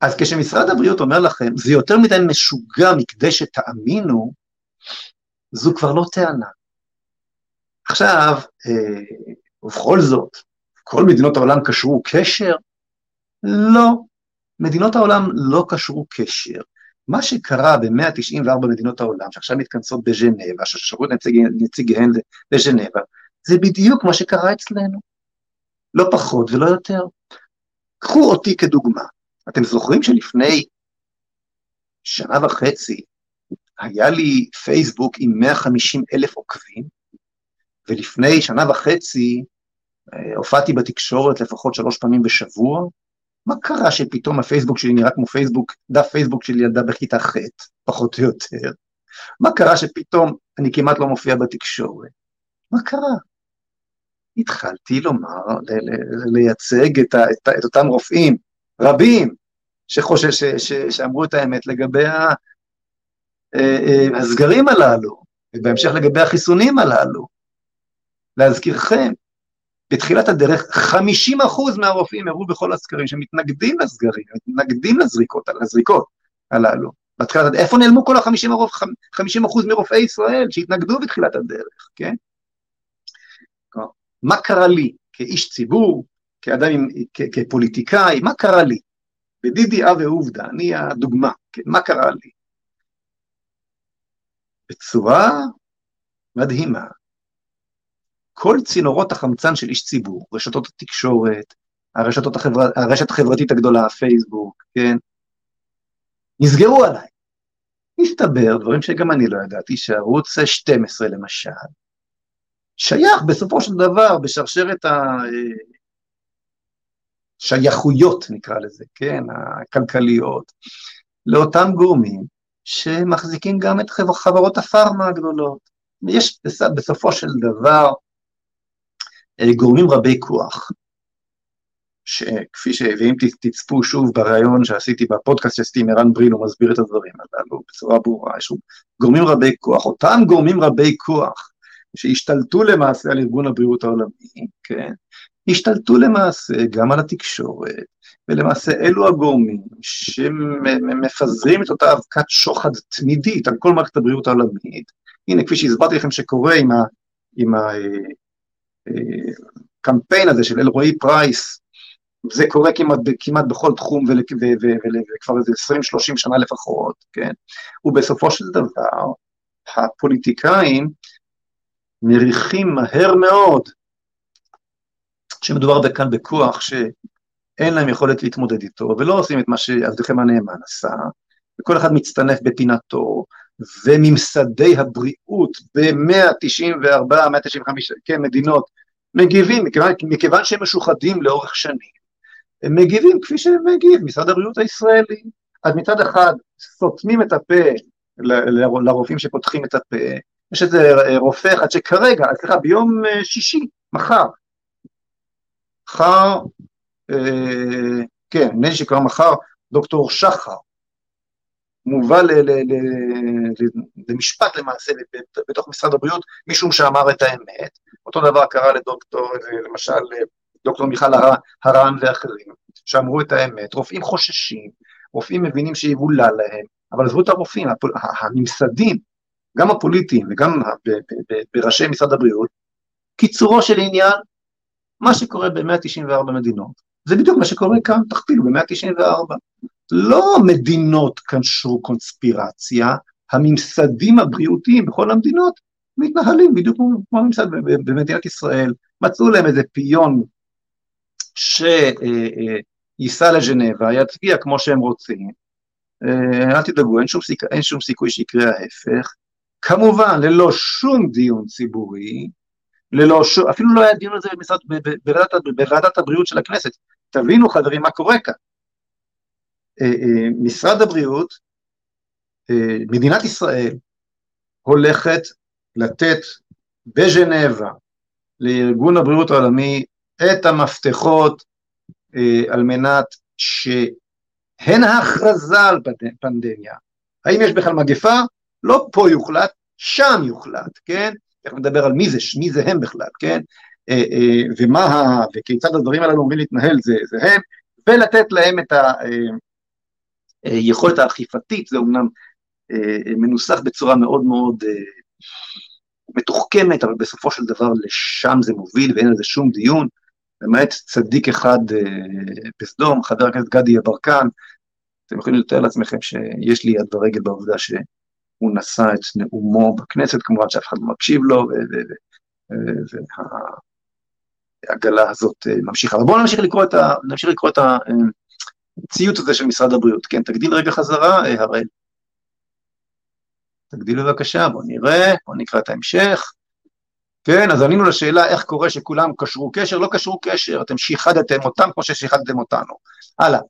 אז כשמשרד הבריאות אומר לכם, זה יותר מדי משוגע מכדי שתאמינו, זו כבר לא טענה. עכשיו, אה, ובכל זאת, כל מדינות העולם קשרו קשר? לא. מדינות העולם לא קשרו קשר. מה שקרה ב-194 מדינות העולם, שעכשיו מתכנסות בז'נבה, ששרו את נציג, נציגיהן בז'נבה, זה בדיוק מה שקרה אצלנו. לא פחות ולא יותר. קחו אותי כדוגמה. אתם זוכרים שלפני שנה וחצי היה לי פייסבוק עם 150 אלף עוקבים, ולפני שנה וחצי אה, הופעתי בתקשורת לפחות שלוש פעמים בשבוע, מה קרה שפתאום הפייסבוק שלי נראה כמו פייסבוק, דף פייסבוק של ילדה בכיתה ח', פחות או יותר? מה קרה שפתאום אני כמעט לא מופיע בתקשורת? מה קרה? התחלתי לומר, לייצג את, ה, את, את אותם רופאים, רבים, שחושב, ש, ש, שאמרו את האמת לגבי ה, אה, אה, הסגרים הללו, ובהמשך לגבי החיסונים הללו. להזכירכם, בתחילת הדרך 50% מהרופאים הראו בכל הסקרים שמתנגדים לסגרים, מתנגדים לזריקות, לזריקות הללו. בתחילת, איפה נעלמו כל ה-50% מרופאי ישראל שהתנגדו בתחילת הדרך, כן? מה קרה לי כאיש ציבור, כאדם, כ- כפוליטיקאי, מה קרה לי? בדידי אבי עובדה, אני הדוגמה, כן, מה קרה לי? בצורה מדהימה, כל צינורות החמצן של איש ציבור, רשתות התקשורת, הרשתות החבר... הרשת החברתית הגדולה, הפייסבוק, כן, נסגרו עליי. מסתבר, דברים שגם אני לא ידעתי, שערוץ 12 למשל, שייך בסופו של דבר בשרשרת השייכויות, נקרא לזה, כן, הכלכליות, לאותם גורמים שמחזיקים גם את חברות הפארמה הגדולות. יש בסופו של דבר אה, גורמים רבי כוח, שכפי ש... ואם תצפו שוב בריאיון שעשיתי בפודקאסט שעשיתי עם ערן בריל, הוא מסביר את הדברים הללו בצורה ברורה, יש גורמים רבי כוח, אותם גורמים רבי כוח שהשתלטו למעשה על ארגון הבריאות העולמי, כן, השתלטו למעשה גם על התקשורת, ולמעשה אלו הגורמים שמפזרים את אותה אבקת שוחד תמידית על כל מערכת הבריאות העולמית. הנה, כפי שהסברתי לכם שקורה עם, ה, עם הקמפיין אה, הזה של אלרועי פרייס, זה קורה כמעט, כמעט בכל תחום וכבר איזה 20-30 שנה לפחות, כן? ובסופו של דבר, הפוליטיקאים מריחים מהר מאוד שמדובר כאן בכוח שאין להם יכולת להתמודד איתו, ולא עושים את מה שעבדכם הנאמן עשה, וכל אחד מצטנף בפינתו, וממסדי הבריאות ב-194, 195, כן, מדינות, מגיבים, מכיוון, מכיוון שהם משוחדים לאורך שנים, הם מגיבים כפי שהם מגיב, משרד הבריאות הישראלי. אז מצד אחד סותמים את הפה לרופאים שפותחים את הפה, יש איזה רופא אחד שכרגע, סליחה, ביום אה, שישי, מחר, מחר, אה, כן, נדמה לי שכבר מחר, דוקטור שחר, מובא למשפט למעשה בתוך משרד הבריאות, משום שאמר את האמת. אותו דבר קרה לדוקטור, למשל, דוקטור מיכל הרן ואחרים, שאמרו את האמת. רופאים חוששים, רופאים מבינים שיבולע להם, אבל עזבו את הרופאים, הממסדים, גם הפוליטיים וגם בראשי משרד הבריאות, קיצורו של עניין, מה שקורה ב-194 מדינות, זה בדיוק מה שקורה כאן, תכפילו ב-194. לא מדינות קשרו קונספירציה, הממסדים הבריאותיים בכל המדינות מתנהלים בדיוק כמו הממסד במדינת ישראל. מצאו להם איזה פיון שייסע לז'נבה, יצביע כמו שהם רוצים, אה, אל תדאגו, אין שום, סיכ... אין שום סיכוי שיקרה ההפך. כמובן, ללא שום דיון ציבורי, ללא שום, אפילו לא היה דיון על זה בוועדת הבריאות של הכנסת. תבינו חברים מה קורה כאן. אה, אה, משרד הבריאות, אה, מדינת ישראל, הולכת לתת בז'נבה לארגון הבריאות העולמי את המפתחות על מנת שהן ההכרזה על פנדמיה, האם יש בכלל מגפה? לא פה יוחלט, שם יוחלט, כן? איך נדבר על מי זה, מי זה הם בכלל, כן? ומה, וכיצד הדברים הללו אמורים להתנהל זה, זה הם, ולתת להם את ה... היכולת האכיפתית, זה אומנם אה, מנוסח בצורה מאוד מאוד אה, מתוחכמת, אבל בסופו של דבר לשם זה מוביל ואין על זה שום דיון, למעט צדיק אחד אה, בסדום, חבר הכנסת גדי יברקן, אתם יכולים לתאר לעצמכם שיש לי יד ורגל בעובדה שהוא נשא את נאומו בכנסת, כמובן שאף אחד לא מקשיב לו, והעגלה הזאת ממשיכה. אבל בואו נמשיך לקרוא את, ה, נמשיך לקרוא את ה, הציוץ הזה של משרד הבריאות. כן, תגדיל רגע חזרה, אה, הראל. תגדיל בבקשה, בואו נראה, בואו נקרא את ההמשך. כן, אז ענינו לשאלה איך קורה שכולם קשרו קשר, לא קשרו קשר, אתם שיחדתם אותם כמו ששיחדתם אותנו. הלאה.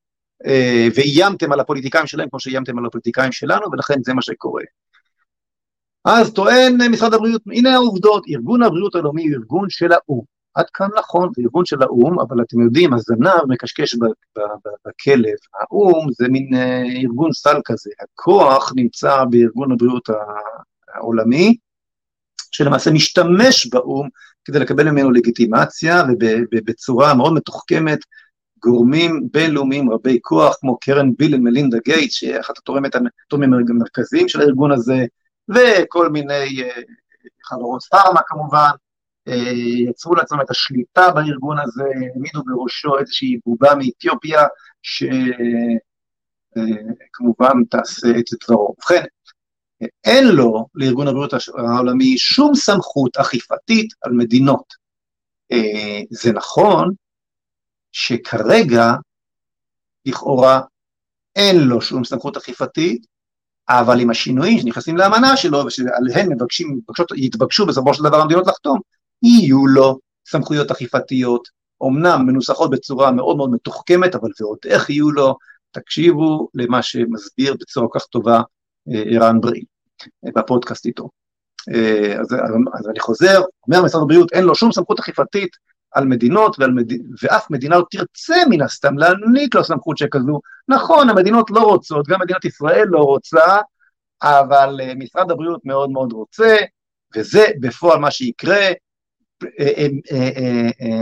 אה, ואיימתם על הפוליטיקאים שלהם כמו שאיימתם על הפוליטיקאים שלנו, ולכן זה מה שקורה. אז טוען משרד הבריאות, הנה העובדות, ארגון הבריאות הלאומי הוא ארגון של האו"ם. עד כאן נכון, זה ארגון של האו"ם, אבל אתם יודעים, הזנב מקשקש בכלב, האו"ם זה מין אה, ארגון סל כזה, הכוח נמצא בארגון הבריאות העולמי, שלמעשה משתמש באו"ם כדי לקבל ממנו לגיטימציה, ובצורה מאוד מתוחכמת, גורמים בינלאומיים רבי כוח, כמו קרן ביל ומלינדה גייטס, שהיא אחת התורמים המרכזיים של הארגון הזה, וכל מיני אה, חברות פארמה כמובן, יצרו לעצמם את השליטה בארגון הזה, העמידו בראשו איזושהי בובה מאתיופיה, שכמובן אה, תעשה את דברו. ובכן, אין לו, לארגון הבריאות העולמי, שום סמכות אכיפתית על מדינות. אה, זה נכון שכרגע, לכאורה, אין לו שום סמכות אכיפתית, אבל עם השינויים שנכנסים לאמנה שלו, ושעליהם מבקשים, יתבקשו בסופו של דבר המדינות לחתום, יהיו לו סמכויות אכיפתיות, אמנם מנוסחות בצורה מאוד מאוד מתוחכמת, אבל ועוד איך יהיו לו, תקשיבו למה שמסביר בצורה כל כך טובה אה, ערן בראי אה, בפודקאסט איתו. אה, אז, אז אני חוזר, אומר משרד הבריאות, אין לו שום סמכות אכיפתית על מדינות, ועל מד... ואף מדינה לא תרצה מן הסתם להעניק לו סמכות שכזו. נכון, המדינות לא רוצות, גם מדינת ישראל לא רוצה, אבל משרד הבריאות מאוד מאוד רוצה, וזה בפועל מה שיקרה,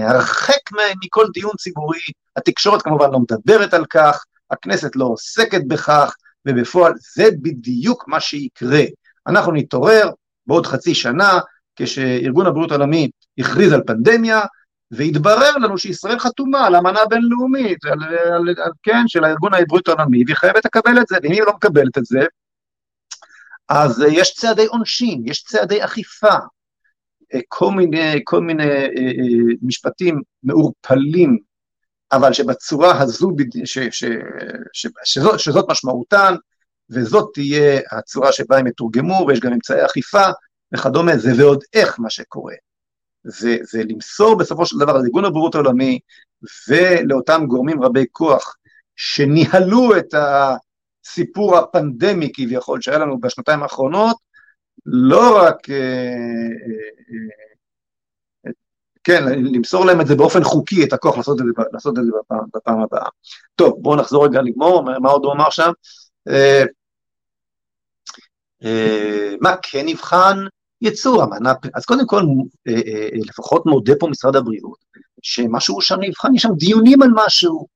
הרחק מכל דיון ציבורי, התקשורת כמובן לא מדברת על כך, הכנסת לא עוסקת בכך, ובפועל זה בדיוק מה שיקרה. אנחנו נתעורר בעוד חצי שנה, כשארגון הבריאות העולמי הכריז על פנדמיה, והתברר לנו שישראל חתומה על אמנה בינלאומית, על, על, על, כן, של הארגון הבריאות העולמי, והיא חייבת לקבל את זה, ואם היא לא מקבלת את זה, אז יש צעדי עונשין, יש צעדי אכיפה, כל מיני, כל מיני משפטים מעורפלים, אבל שבצורה הזו, ש, ש, ש, שזאת, שזאת משמעותן, וזאת תהיה הצורה שבה הם יתורגמו, ויש גם אמצעי אכיפה וכדומה, זה ועוד איך מה שקורה. זה, זה למסור בסופו של דבר לארגון הבריאות העולמי ולאותם גורמים רבי כוח שניהלו את הסיפור הפנדמי כביכול שהיה לנו בשנתיים האחרונות, לא רק, אה, אה, אה, כן, למסור להם את זה באופן חוקי, את הכוח לעשות את זה, לעשות את זה בפעם, בפעם הבאה. טוב, בואו נחזור רגע לגמור, מה עוד הוא אמר שם? מה כן נבחן? יצור אמנה, אז קודם כל, לפחות מודה פה משרד הבריאות, שמשהו שם נבחן, יש שם דיונים על משהו,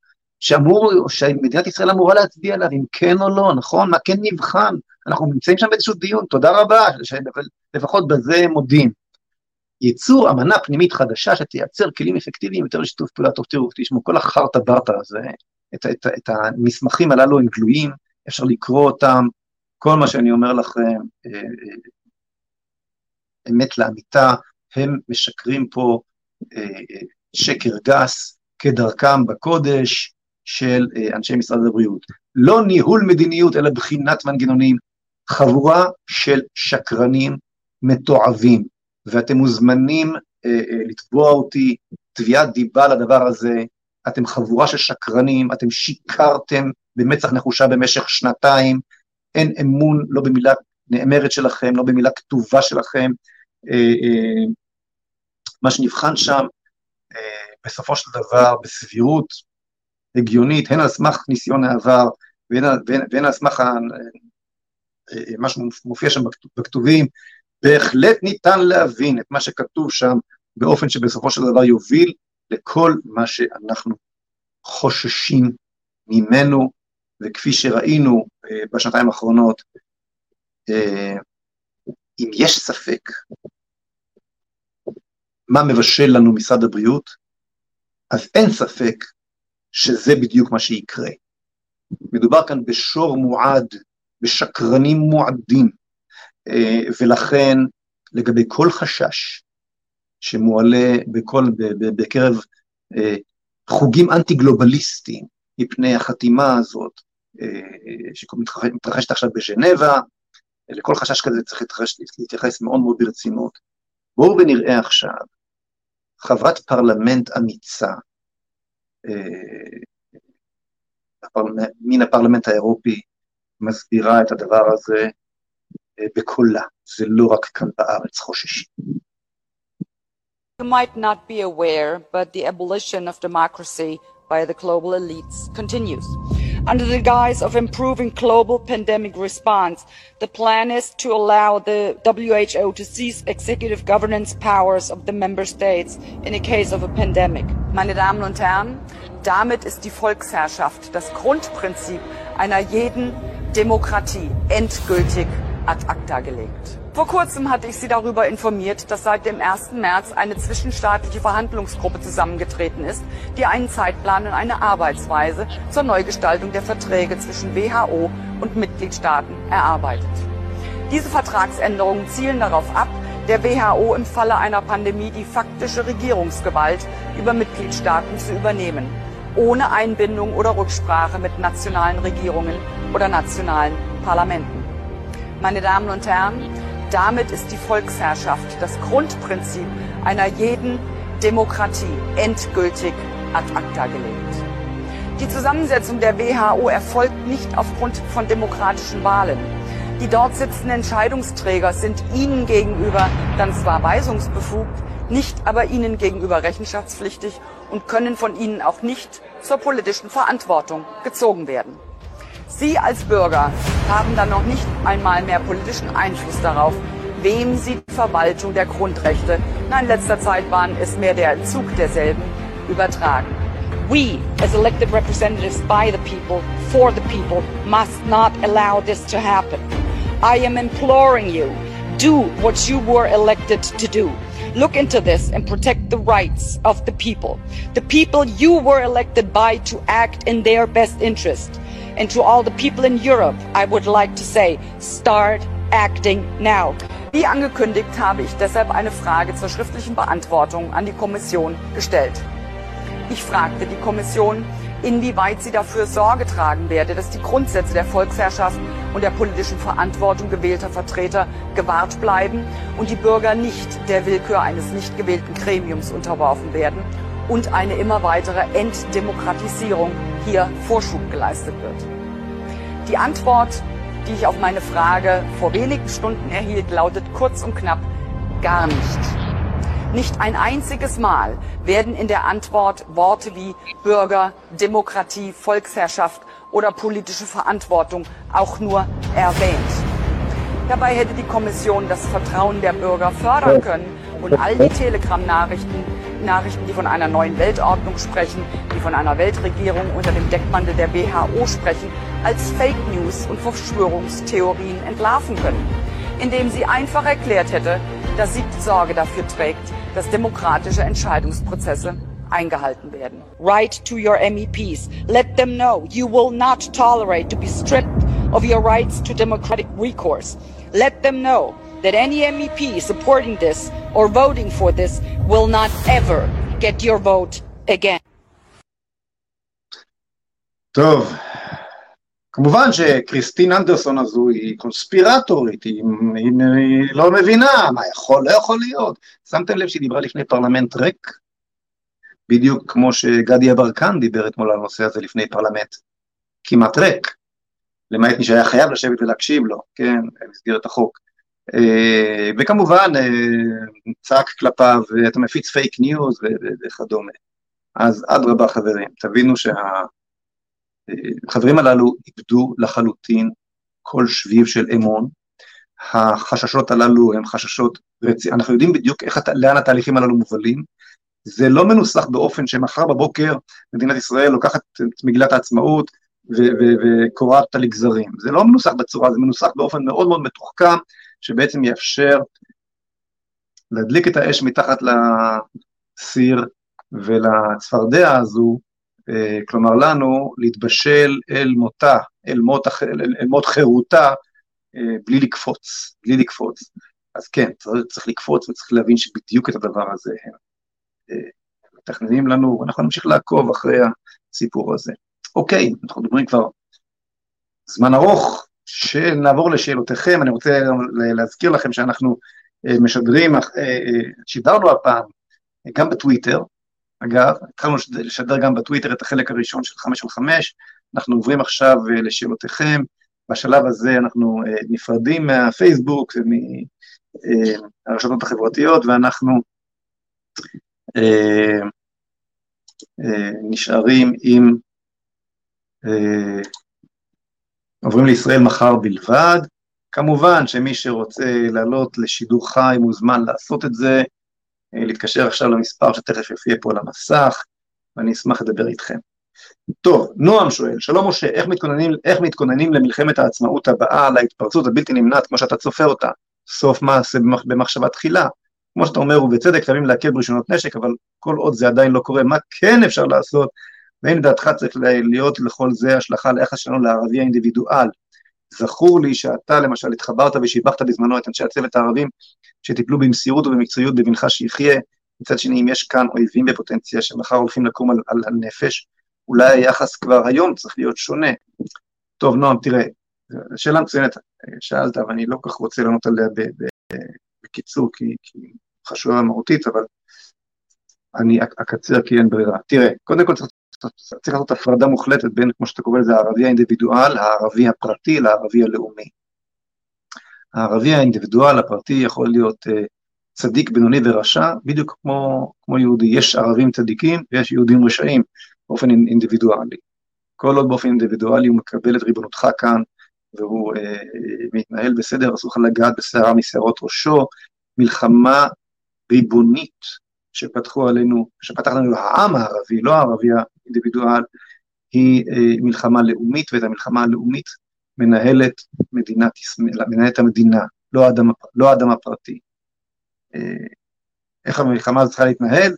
שאמור, שמדינת ישראל אמורה להצביע עליו, אם כן או לא, נכון? מה כן נבחן? אנחנו נמצאים שם באיזשהו דיון, תודה רבה, לפחות בזה מודים. ייצור אמנה פנימית חדשה שתייצר כלים אפקטיביים יותר לשיתוף פעולה. טוב, תראו, תשמעו, כל החרטה ברטה הזה, את, את, את המסמכים הללו הם גלויים, אפשר לקרוא אותם, כל מה שאני אומר לכם, אה, אה, אמת לאמיתה, הם משקרים פה אה, שקר גס, כדרכם בקודש של אנשי משרד הבריאות. לא ניהול מדיניות, אלא בחינת מנגנונים, חבורה של שקרנים מתועבים, ואתם מוזמנים אה, אה, לתבוע אותי תביעת דיבה לדבר הזה, אתם חבורה של שקרנים, אתם שיקרתם במצח נחושה במשך שנתיים, אין אמון לא במילה נאמרת שלכם, לא במילה כתובה שלכם, אה, אה, מה שנבחן שם, אה, בסופו של דבר, בסבירות הגיונית, הן על סמך ניסיון העבר והן על סמך מה שמופיע שם בכתובים, בהחלט ניתן להבין את מה שכתוב שם באופן שבסופו של דבר יוביל לכל מה שאנחנו חוששים ממנו, וכפי שראינו אה, בשנתיים האחרונות, אה, אם יש ספק מה מבשל לנו משרד הבריאות, אז אין ספק שזה בדיוק מה שיקרה. מדובר כאן בשור מועד ושקרנים מועדים, אה, ולכן לגבי כל חשש שמועלה בכל, בקרב אה, חוגים אנטי-גלובליסטיים מפני החתימה הזאת, אה, שמתרחשת עכשיו בז'נבה, לכל חשש כזה צריך להתייחס מאוד מאוד ברצינות. בואו ונראה עכשיו חברת פרלמנט אמיצה מן הפרלמנט האירופי, מסבירה את הדבר הזה בקולה, זה לא רק כאן בארץ חוששים. You might not be aware, but the abolition of democracy by the global elites continues. Under the guise of improving global pandemic response, the plan is to allow the WHO to seize executive governance powers of the member states in a case of a pandemic. Meine Damen und Herren, damit ist die Volksherrschaft das Grundprinzip einer jeden Demokratie endgültig ad acta gelegt. Vor kurzem hatte ich Sie darüber informiert, dass seit dem 1. März eine zwischenstaatliche Verhandlungsgruppe zusammengetreten ist, die einen Zeitplan und eine Arbeitsweise zur Neugestaltung der Verträge zwischen WHO und Mitgliedstaaten erarbeitet. Diese Vertragsänderungen zielen darauf ab, der WHO im Falle einer Pandemie die faktische Regierungsgewalt über Mitgliedstaaten zu übernehmen, ohne Einbindung oder Rücksprache mit nationalen Regierungen oder nationalen Parlamenten. Meine Damen und Herren, damit ist die Volksherrschaft das Grundprinzip einer jeden Demokratie endgültig ad acta gelegt. Die Zusammensetzung der WHO erfolgt nicht aufgrund von demokratischen Wahlen. Die dort sitzenden Entscheidungsträger sind ihnen gegenüber dann zwar weisungsbefugt, nicht aber ihnen gegenüber rechenschaftspflichtig und können von ihnen auch nicht zur politischen Verantwortung gezogen werden. Sie als Bürger haben dann noch nicht einmal mehr politischen Einfluss darauf, wem sie die Verwaltung der Grundrechte, na in letzter Zeit waren es mehr der Entzug derselben, übertragen. We, as elected representatives by the people, for the people, must not allow this to happen. I am imploring you, do what you were elected to do. Look into this and protect the rights of the people. The people you were elected by to act in their best interest. And to all the people in Europe, I would like to say, start acting now. Wie angekündigt habe ich deshalb eine Frage zur schriftlichen Beantwortung an die Kommission gestellt. Ich fragte die Kommission, inwieweit sie dafür Sorge tragen werde, dass die Grundsätze der Volksherrschaft und der politischen Verantwortung gewählter Vertreter gewahrt bleiben und die Bürger nicht der Willkür eines nicht gewählten Gremiums unterworfen werden und eine immer weitere Enddemokratisierung hier Vorschub geleistet wird. Die Antwort, die ich auf meine Frage vor wenigen Stunden erhielt, lautet kurz und knapp gar nicht. Nicht ein einziges Mal werden in der Antwort Worte wie Bürger, Demokratie, Volksherrschaft oder politische Verantwortung auch nur erwähnt. Dabei hätte die Kommission das Vertrauen der Bürger fördern können und all die Telegram-Nachrichten, Nachrichten, die von einer neuen Weltordnung sprechen, die von einer Weltregierung unter dem Deckmantel der WHO sprechen, als Fake News und Verschwörungstheorien entlarven können, indem sie einfach erklärt hätte, dass sie Sorge dafür trägt, dass demokratische Entscheidungsprozesse eingehalten werden. Write to your MEPs. Let them know you will not tolerate to be stripped of your rights to democratic recourse. Let them know that any MEP supporting this or voting for this will not ever get your vote again. טוב, כמובן שקריסטין אנדרסון הזו היא קונספירטורית, היא, היא, היא לא מבינה מה יכול, לא יכול להיות. שמתם לב שהיא דיברה לפני פרלמנט ריק? בדיוק כמו שגדי יברקן דיבר אתמול על הנושא הזה לפני פרלמנט כמעט ריק, למעט מי שהיה חייב לשבת ולהקשיב לו, כן, במסגרת החוק. אה, וכמובן אה, צעק כלפיו, אתה מפיץ fake news וכדומה. אז אדרבה חברים, תבינו שהחברים הללו איבדו לחלוטין כל שביב של אמון. החששות הללו הם חששות רציניים, אנחנו יודעים בדיוק איך, לאן התהליכים הללו מובלים. זה לא מנוסח באופן שמחר בבוקר מדינת ישראל לוקחת את מגילת העצמאות וקורעת אותה לגזרים. זה לא מנוסח בצורה, זה מנוסח באופן מאוד מאוד מתוחכם, שבעצם יאפשר להדליק את האש מתחת לסיר ולצפרדע הזו, אה, כלומר לנו, להתבשל אל מותה, אל מות, אל, מות חירותה, אה, בלי לקפוץ, בלי לקפוץ. אז כן, צריך, צריך לקפוץ וצריך להבין שבדיוק את הדבר הזה הם מתכננים לנו, ואנחנו נמשיך לעקוב אחרי הסיפור הזה. אוקיי, אנחנו מדברים כבר זמן ארוך, שנעבור לשאלותיכם, אני רוצה להזכיר לכם שאנחנו אה, משדרים, אה, אה, שידרנו הפעם גם בטוויטר, אגב, התחלנו לשדר גם בטוויטר את החלק הראשון של חמש על חמש, אנחנו עוברים עכשיו לשאלותיכם, בשלב הזה אנחנו נפרדים מהפייסבוק ומהרשתות החברתיות, ואנחנו נשארים עם עוברים לישראל מחר בלבד. כמובן שמי שרוצה לעלות לשידור חי מוזמן לעשות את זה, אה, להתקשר עכשיו למספר שתכף יופיע פה על המסך, ואני אשמח לדבר איתכם. טוב, נועם שואל, שלום משה, איך מתכוננים, איך מתכוננים למלחמת העצמאות הבאה, להתפרצות הבלתי נמנעת כמו שאתה צופה אותה? סוף מעשה במחשבה תחילה. כמו שאתה אומר, ובצדק חייבים לעכב רישיונות נשק, אבל כל עוד זה עדיין לא קורה, מה כן אפשר לעשות ואין לדעתך צריך להיות לכל זה השלכה ליחס שלנו לערבי האינדיבידואל. זכור לי שאתה למשל התחברת ושיבחת בזמנו את אנשי הצוות הערבים שטיפלו במסירות ובמקצועיות בבנך שיחיה, מצד שני אם יש כאן אויבים בפוטנציה שמחר הולכים לקום על, על הנפש, אולי היחס כבר היום צריך להיות שונה. טוב נועם תראה, שאלה מצוינת שאלת ואני לא כל כך רוצה לענות עליה בקיצור כי, כי חשובה מהותית אבל אני אקצר כי אין ברירה. תראה, קודם כל צריך צריך לעשות הפרדה מוחלטת בין, כמו שאתה קורא לזה, הערבי האינדיבידואל, הערבי הפרטי, לערבי הלאומי. הערבי האינדיבידואל הפרטי יכול להיות uh, צדיק, בינוני ורשע, בדיוק כמו, כמו יהודי. יש ערבים צדיקים ויש יהודים רשעים באופן אינדיבידואלי. כל עוד באופן אינדיבידואלי הוא מקבל את ריבונותך כאן, והוא uh, מתנהל בסדר, אסור לך לגעת בשערה משערות ראשו, מלחמה ריבונית שפתחו עלינו, שפתח לנו העם הערבי, לא הערבי האינדיבידואל, היא אה, מלחמה לאומית, ואת המלחמה הלאומית מנהלת מדינת מנהלת המדינה, לא האדם, לא האדם הפרטי. אה, איך המלחמה הזאת צריכה להתנהל?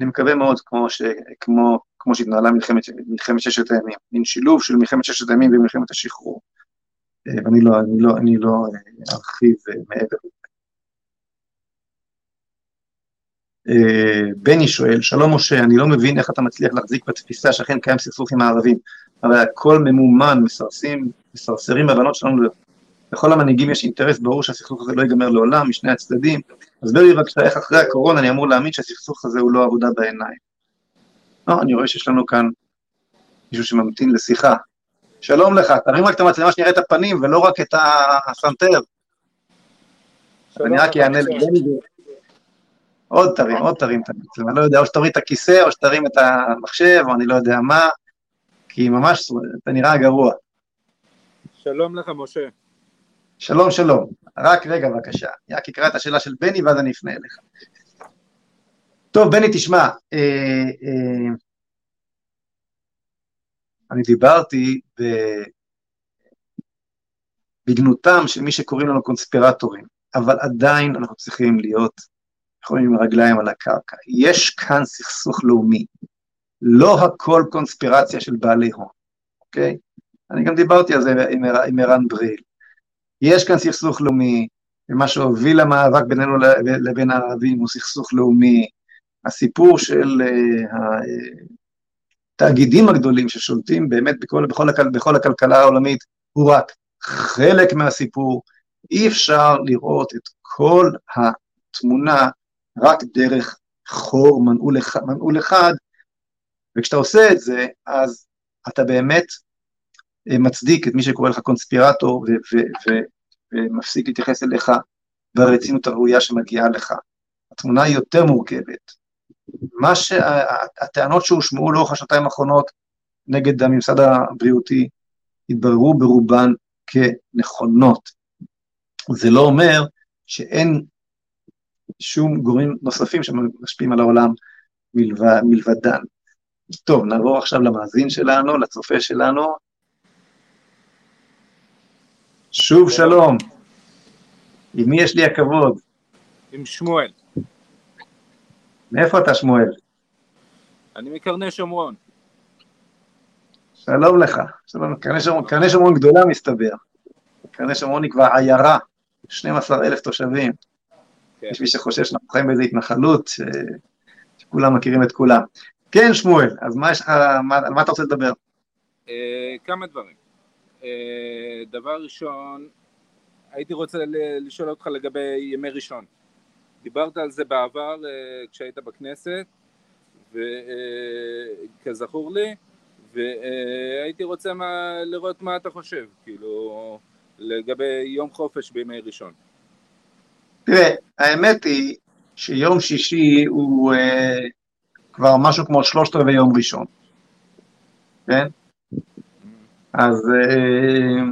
אני מקווה מאוד כמו, ש, כמו, כמו שהתנהלה מלחמת, מלחמת ששת הימים, מין שילוב של מלחמת ששת הימים ומלחמת השחרור. ואני לא, אני לא, אני לא ארחיב מעבר בני שואל, שלום משה, אני לא מבין איך אתה מצליח להחזיק בתפיסה שאכן קיים סכסוך עם הערבים, הרי הכל ממומן, מסרסים, מסרסרים בבנות שלנו, לכל המנהיגים יש אינטרס ברור שהסכסוך הזה לא ייגמר לעולם, משני הצדדים, הסבר לי בבקשה איך אחרי הקורונה אני אמור להאמין שהסכסוך הזה הוא לא עבודה בעיניים. לא, אני רואה שיש לנו כאן מישהו שממתין לשיחה. שלום לך, תרים רק את המצלמה שנראה את הפנים ולא רק את הסנטר. אני רק אענה לבני עוד תרים, עוד תרים את המצלמה, לא יודע, או שתוריד את הכיסא, או שתרים את המחשב, או אני לא יודע מה, כי ממש, אתה נראה גרוע. שלום לך, משה. שלום, שלום. רק רגע, בבקשה. רק אקרא את השאלה של בני, ואז אני אפנה אליך. טוב, בני, תשמע, אה, אה, אני דיברתי ב... בגנותם של מי שקוראים לנו קונספירטורים, אבל עדיין אנחנו צריכים להיות יכולים עם הרגליים על הקרקע. יש כאן סכסוך לאומי, לא הכל קונספירציה של בעלי הון, אוקיי? אני גם דיברתי על זה עם, ערן בריל. יש כאן סכסוך לאומי, ומה שהוביל למאבק בינינו לבין הערבים הוא סכסוך לאומי. הסיפור של uh, התאגידים הגדולים ששולטים באמת בכל, בכל, בכל, בכל הכלכלה העולמית הוא רק חלק מהסיפור. אי אפשר לראות את כל התמונה רק דרך חור מנעול מנעול אחד, וכשאתה עושה את זה, אז אתה באמת אה, מצדיק את מי שקורא לך קונספירטור ומפסיק להתייחס אליך ברצינות הראויה שמגיעה לך. התמונה היא יותר מורכבת. מה שהטענות שהושמעו לאורך השנתיים האחרונות נגד הממסד הבריאותי התבררו ברובן כנכונות. זה לא אומר שאין שום גורמים נוספים שמשפיעים על העולם מלבד, מלבדן. טוב, נעבור עכשיו למאזין שלנו, לצופה שלנו. שוב שלום. עם מי יש לי הכבוד? עם שמואל. מאיפה אתה שמואל? אני מקרני שומרון. שלום לך. שלום, קרני שומרון, קרני שומרון גדולה מסתבר. קרני שומרון היא כבר עיירה, 12 אלף תושבים. כן. יש מי שחושב שאנחנו חיים באיזו התנחלות, ש... שכולם מכירים את כולם. כן, שמואל, אז מה יש לך, מה, על מה אתה רוצה לדבר? Uh, כמה דברים. Uh, דבר ראשון, הייתי רוצה לשאול אותך לגבי ימי ראשון. דיברת על זה בעבר uh, כשהיית בכנסת, וכזכור uh, לי, והייתי רוצה לראות מה אתה חושב, כאילו, לגבי יום חופש בימי ראשון. תראה, האמת היא שיום שישי הוא אה, כבר משהו כמו שלושת רבעי יום ראשון, כן? אז אה,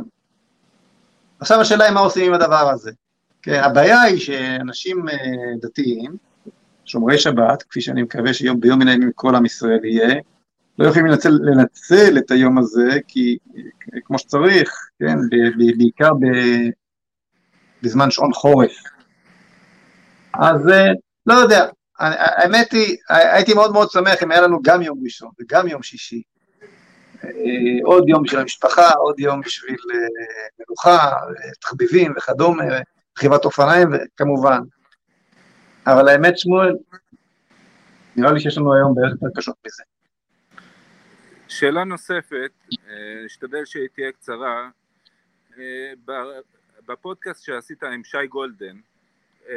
עכשיו השאלה היא מה עושים עם הדבר הזה. כן, הבעיה היא שאנשים אה, דתיים, שומרי שבת, כפי שאני מקווה שיום ביום מן הימים כל עם ישראל יהיה, לא יכולים לנצל, לנצל את היום הזה, כי אה, כמו שצריך, כן, בעיקר ב, בזמן שעון חורף, אז לא יודע, האמת היא, הייתי מאוד מאוד שמח אם היה לנו גם יום ראשון וגם יום שישי. אה, עוד יום בשביל המשפחה, עוד יום בשביל אה, מלוכה, תחביבים וכדומה, רכיבת אופניים כמובן. אבל האמת, שמואל, נראה לי שיש לנו היום בערך יותר קשות מזה. שאלה נוספת, נשתדל שהיא תהיה קצרה. בפודקאסט שעשית עם שי גולדן, אה,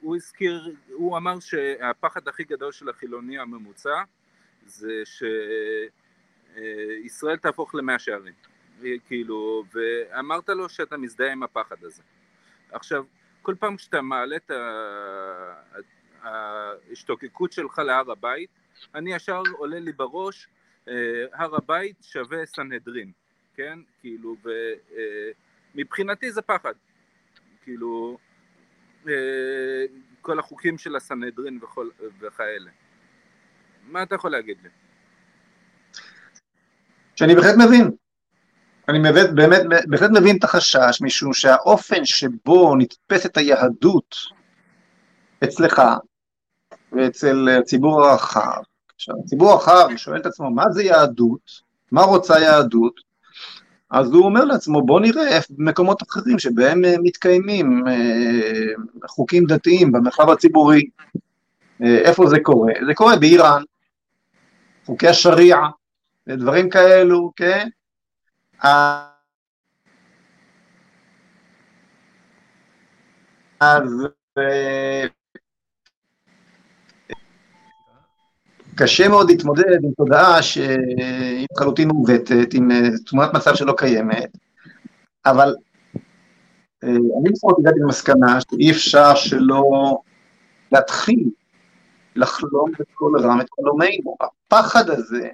הוא הזכיר, הוא אמר שהפחד הכי גדול של החילוני הממוצע זה שישראל תהפוך למאה שערים, כאילו, ואמרת לו שאתה מזדהה עם הפחד הזה. עכשיו, כל פעם שאתה מעלה את ההשתוקקות שלך להר הבית, אני ישר עולה לי בראש, אה, הר הבית שווה סנהדרין, כן? כאילו, ומבחינתי זה פחד. כאילו, אה, כל החוקים של הסנהדרין וכאלה. מה אתה יכול להגיד לי? שאני בהחלט מבין. אני באמת, באמת, בהחלט מבין את החשש, משום שהאופן שבו נתפסת היהדות אצלך ואצל הציבור הרחב, עכשיו, הציבור הרחב שואל את עצמו, מה זה יהדות? מה רוצה יהדות? אז הוא אומר לעצמו, בוא נראה מקומות אחרים שבהם אה, מתקיימים אה, חוקים דתיים במרחב הציבורי. אה, איפה זה קורה? זה קורה באיראן, חוקי השריעה, דברים כאלו, כן? אז קשה מאוד להתמודד עם תודעה שהיא לחלוטין מעוותת, עם אה, תמונת מצב שלא קיימת, אבל אה, אני לפחות הגעתי למסקנה שאי אפשר שלא להתחיל לחלום בכל רם את חלומנו. הפחד הזה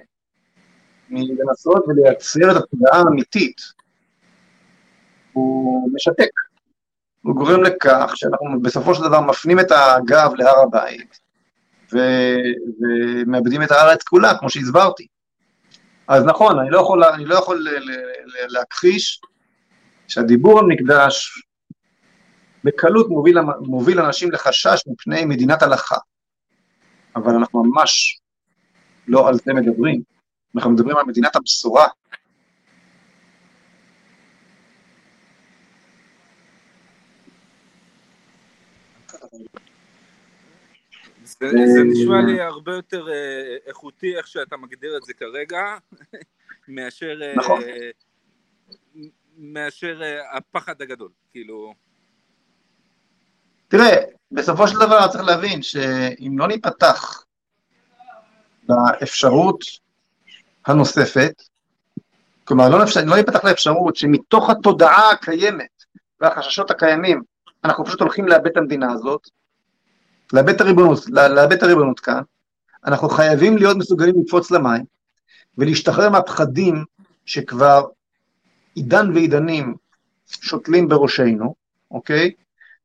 מלנסות ולייצר את התודעה האמיתית, הוא משתק. הוא גורם לכך שאנחנו בסופו של דבר מפנים את הגב להר הבית, ומאבדים את הארץ כולה, כמו שהסברתי. אז נכון, אני לא יכול, אני לא יכול להכחיש שהדיבור על מקדש בקלות מוביל, מוביל אנשים לחשש מפני מדינת הלכה. אבל אנחנו ממש לא על זה מדברים, אנחנו מדברים על מדינת הבשורה. זה, זה נשמע לי הרבה יותר אה, איכותי איך שאתה מגדיר את זה כרגע, מאשר, אה, נכון. מאשר אה, הפחד הגדול, כאילו... תראה, בסופו של דבר צריך להבין שאם לא ניפתח לאפשרות הנוספת, כלומר לא, נפש... לא ניפתח לאפשרות שמתוך התודעה הקיימת והחששות הקיימים אנחנו פשוט הולכים לאבד את המדינה הזאת, לאבד את הריבונות, לאבד את הריבונות כאן, אנחנו חייבים להיות מסוגלים לקפוץ למים ולהשתחרר מהפחדים שכבר עידן ועידנים שותלים בראשנו, אוקיי?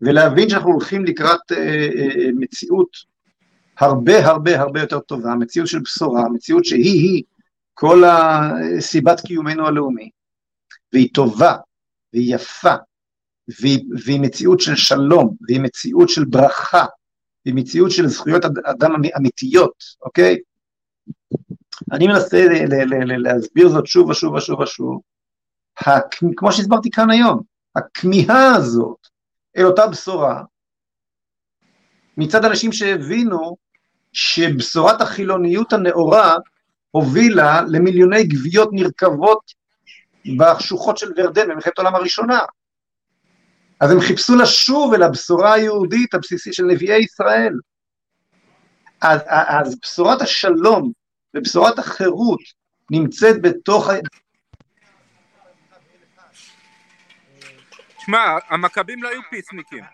ולהבין שאנחנו הולכים לקראת אה, אה, מציאות הרבה הרבה הרבה יותר טובה, מציאות של בשורה, מציאות שהיא-היא כל סיבת קיומנו הלאומי, והיא טובה, והיא יפה, והיא, והיא מציאות של שלום, והיא מציאות של ברכה, היא מציאות של זכויות אדם אמיתיות, אוקיי? אני מנסה להסביר זאת שוב ושוב ושוב ושוב, כמו שהסברתי כאן היום, הכמיהה הזאת אל אותה בשורה, מצד אנשים שהבינו שבשורת החילוניות הנאורה הובילה למיליוני גוויות נרקבות בשוחות של ורדן במלחמת העולם הראשונה. אז הם חיפשו לשוב אל הבשורה היהודית הבסיסית של נביאי ישראל. אז, אז בשורת השלום ובשורת החירות נמצאת בתוך... שמע, המכבים לא היו פיסניקים.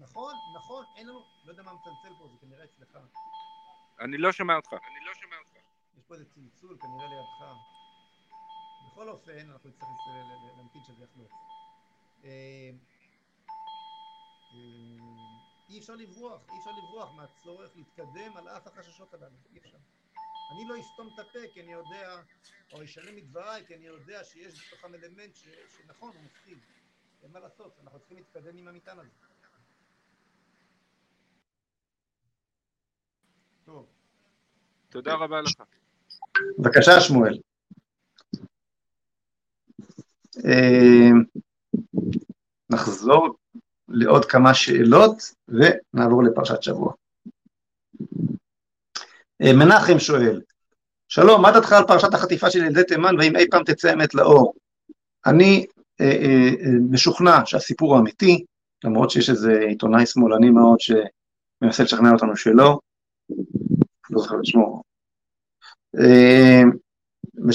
נכון, נכון, אין לנו, לא יודע מה מצלצל פה, זה כנראה. אני לא שומע אותך. אני לא שומע אותך. יש פה איזה צלצול, כנראה לידך. בכל אופן, אנחנו נצטרך להמתין שזה יחלוף. אה, אה, אי אפשר לברוח, אי אפשר לברוח מהצורך להתקדם על אף החששות הללו, אי אפשר. אני לא אסתום את הפה כי אני יודע, או אשנה מדבריי כי אני יודע שיש בתוכם אלמנט ש, שנכון, הוא מפחיד. אין מה לעשות, אנחנו צריכים להתקדם עם המטען הזה. תודה רבה לך. בבקשה, שמואל. אה, נחזור לעוד כמה שאלות ונעבור לפרשת שבוע. אה, מנחם שואל, שלום, מה דעתך על פרשת החטיפה של ילדי תימן והאם אי פעם תצא אמת לאור? אני אה, אה, משוכנע שהסיפור הוא אמיתי, למרות שיש איזה עיתונאי שמאלני מאוד שמנסה לשכנע אותנו שלא, לא זוכר את שמו.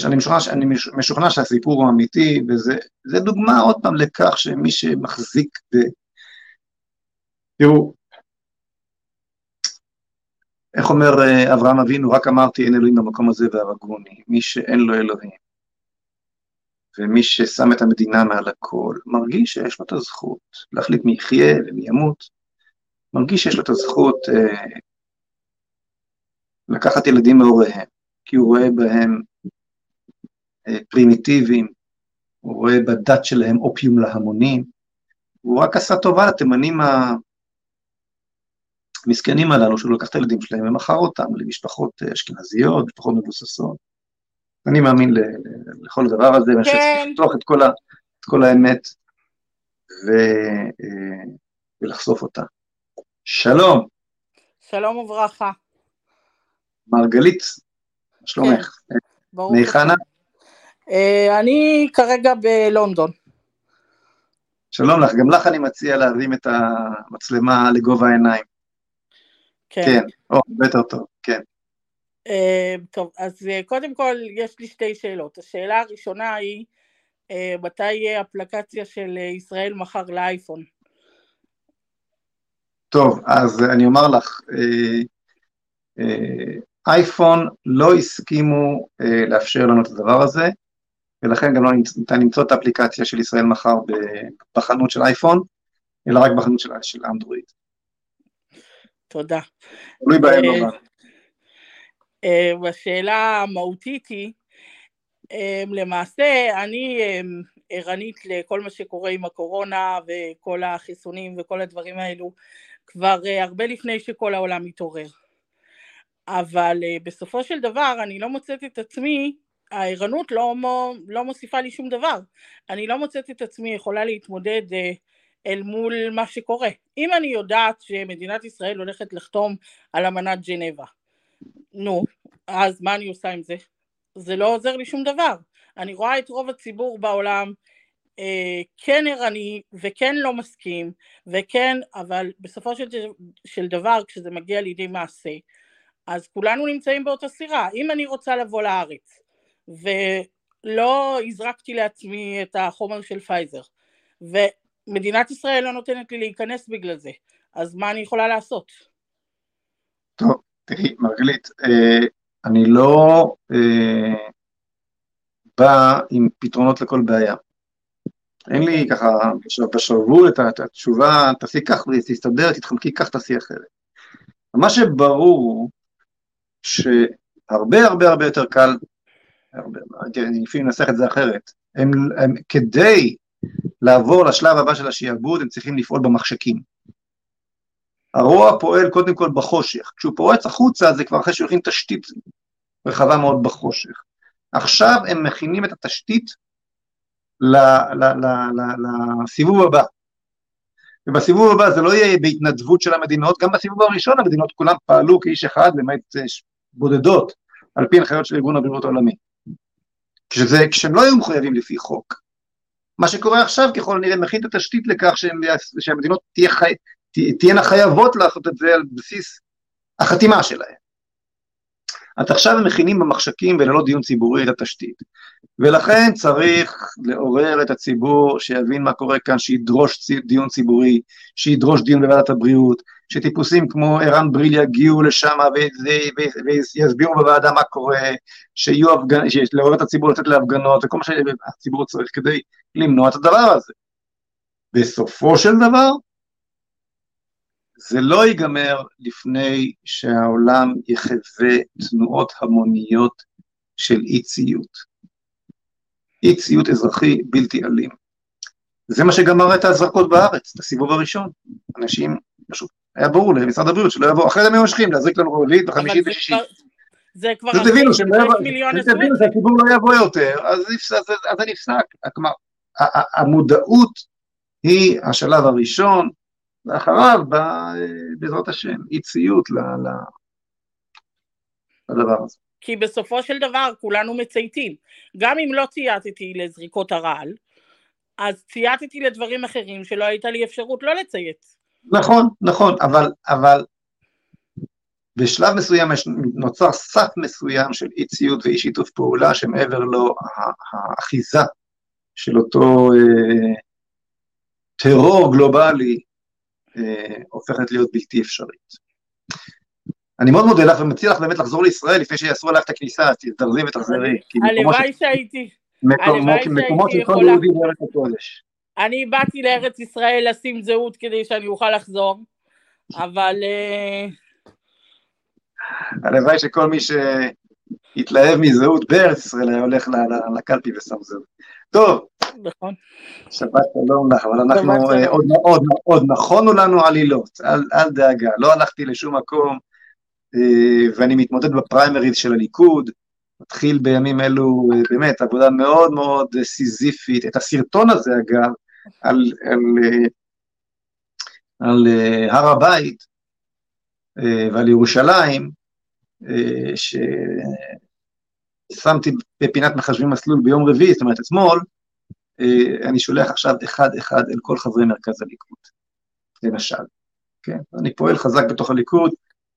אני משוכנע, משוכנע שהסיפור הוא אמיתי, וזה דוגמה עוד פעם לכך שמי שמחזיק ב... תראו, איך אומר אה, אברהם אבינו, רק אמרתי אין אלוהים במקום הזה והרגוני, מי שאין לו אלוהים, ומי ששם את המדינה מעל הכל, מרגיש שיש לו את הזכות להחליט מי יחיה ומי ימות, מרגיש שיש לו את הזכות אה, לקחת ילדים מהוריהם, כי הוא רואה בהם אה, פרימיטיביים, הוא רואה בדת שלהם אופיום להמונים, הוא רק עשה טובה לתימנים המסכנים הללו, שהוא לקח את הילדים שלהם ומכר אותם למשפחות אה, אשכנזיות, משפחות מבוססות. אני מאמין בכל הדבר הזה, ואני חושב כן. שצריך לפתוח את כל, ה, את כל האמת ו, אה, ולחשוף אותה. שלום, שלום וברכה. מרגלית, מה שלומך? מהיכן. את? אה, אני כרגע בלונדון. שלום לך, גם לך אני מציע להרים את המצלמה לגובה העיניים. כן. כן, או, יותר טוב, כן. אה, טוב, אז אה, קודם כל יש לי שתי שאלות. השאלה הראשונה היא, מתי יהיה אפליקציה של ישראל מחר לאייפון? טוב, אז אני אומר לך, אה, אה, אייפון לא הסכימו אה, לאפשר לנו את הדבר הזה, ולכן גם לא ניתן למצוא את האפליקציה של ישראל מחר בחנות של אייפון, אלא רק בחנות של, של אנדרואיד. תודה. תלוי בהם אה, לא. אה, והשאלה המהותית היא, אה, למעשה אני אה, ערנית לכל מה שקורה עם הקורונה וכל החיסונים וכל הדברים האלו כבר אה, הרבה לפני שכל העולם מתעורר. אבל אה, בסופו של דבר אני לא מוצאת את עצמי, הערנות לא, לא מוסיפה לי שום דבר. אני לא מוצאת את עצמי יכולה להתמודד אה, אל מול מה שקורה. אם אני יודעת שמדינת ישראל הולכת לחתום על אמנת ג'נבה, נו, אז מה אני עושה עם זה? זה לא עוזר לי שום דבר. אני רואה את רוב הציבור בעולם אה, כן ערני וכן לא מסכים וכן, אבל בסופו של, של דבר כשזה מגיע לידי מעשה, אז כולנו נמצאים באותה סירה. אם אני רוצה לבוא לארץ ולא הזרקתי לעצמי את החומר של פייזר ומדינת ישראל לא נותנת לי להיכנס בגלל זה, אז מה אני יכולה לעשות? טוב, תראי, מרגלית, אה, אני לא אה, בא עם פתרונות לכל בעיה. אין לי ככה, בש- בשרוול את התשובה, תעשי כך ותסתדר, תתחמקי כך, תעשי אחרת. מה שברור הוא שהרבה הרבה הרבה יותר קל, הרבה, אני לפעמים אנסח את זה אחרת, הם, הם כדי לעבור לשלב הבא של השעבוד, הם צריכים לפעול במחשכים. הרוע פועל קודם כל בחושך, כשהוא פורץ החוצה זה כבר אחרי שהולכים תשתית רחבה מאוד בחושך. עכשיו הם מכינים את התשתית לסיבוב הבא. ובסיבוב הבא זה לא יהיה בהתנדבות של המדינות, גם בסיבוב הראשון המדינות כולם פעלו כאיש אחד, למעט אה, בודדות, על פי הנחיות של ארגון הבריאות העולמי. כשזה, כשהם לא היו מחויבים לפי חוק. מה שקורה עכשיו ככל הנראה מכין את התשתית לכך שהם, שהמדינות תהיה חי, תה- תהיינה חייבות לעשות את זה על בסיס החתימה שלהם. אז עכשיו הם מכינים במחשכים וללא דיון ציבורי את התשתית. ולכן צריך לעורר את הציבור שיבין מה קורה כאן, שידרוש דיון ציבורי, שידרוש דיון בוועדת הבריאות, שטיפוסים כמו ערן בריל יגיעו לשם ויסבירו בוועדה מה קורה, שיהיו הפגנות, לעורר את הציבור לצאת להפגנות, וכל מה שהציבור צריך כדי למנוע את הדבר הזה. בסופו של דבר, זה לא ייגמר לפני שהעולם יחווה תנועות המוניות של אי ציות. אי ציות אזרחי בלתי אלים. זה מה שגמר את ההזרקות בארץ, את הסיבוב הראשון. אנשים, פשוט, היה ברור למשרד הבריאות שלא יבואו, אחרי זה הם היו ממשיכים להזריק לנו רביעית זה ושישית. כבר- זה כבר פשוט הבינו שהם לא 46 יבואו. שהציבור לא יבוא יותר, אז אז- אז זה נפסק. כלומר, המודעות היא השלב הראשון, ואחריו בא, אה, בעזרת השם, אי ציות לדבר הזה. כי בסופו של דבר כולנו מצייתים. גם אם לא צייתתי לזריקות הרעל, אז צייתתי לדברים אחרים שלא הייתה לי אפשרות לא לציית. נכון, נכון, אבל, אבל בשלב מסוים יש, נוצר סף מסוים של אי ציות ואי שיתוף פעולה שמעבר לו האחיזה של אותו אה, טרור גלובלי אה, הופכת להיות בלתי אפשרית. אני מאוד מודה לך ומציע לך באמת לחזור לישראל לפני שיאסרו עליך את הכניסה, אז תזדרזי ותחזרי. הלוואי שהייתי. הלוואי שהייתי מקומו של כל יכולה. יהודי בארץ הקודש. אני באתי לארץ ישראל לשים זהות כדי שאני אוכל לחזור, אבל אה, הלוואי שכל מי שהתלהב מזהות בארץ ישראל היה הולך לקלפי ושם זהות. טוב, נכון. שבת שלום לך, אבל אנחנו. אה, עוד, עוד, עוד נכונו לנו עלילות, אל, אל דאגה, לא הלכתי לשום מקום, אה, ואני מתמודד בפריימריז של הליכוד, מתחיל בימים אלו באמת עבודה מאוד מאוד סיזיפית. את הסרטון הזה, אגב, על, על, על הר הבית ועל ירושלים, ששמתי בפינת מחשבים מסלול ביום רביעי, זאת אומרת אתמול, אני שולח עכשיו אחד-אחד אל כל חברי מרכז הליכוד, למשל. כן? אני פועל חזק בתוך הליכוד,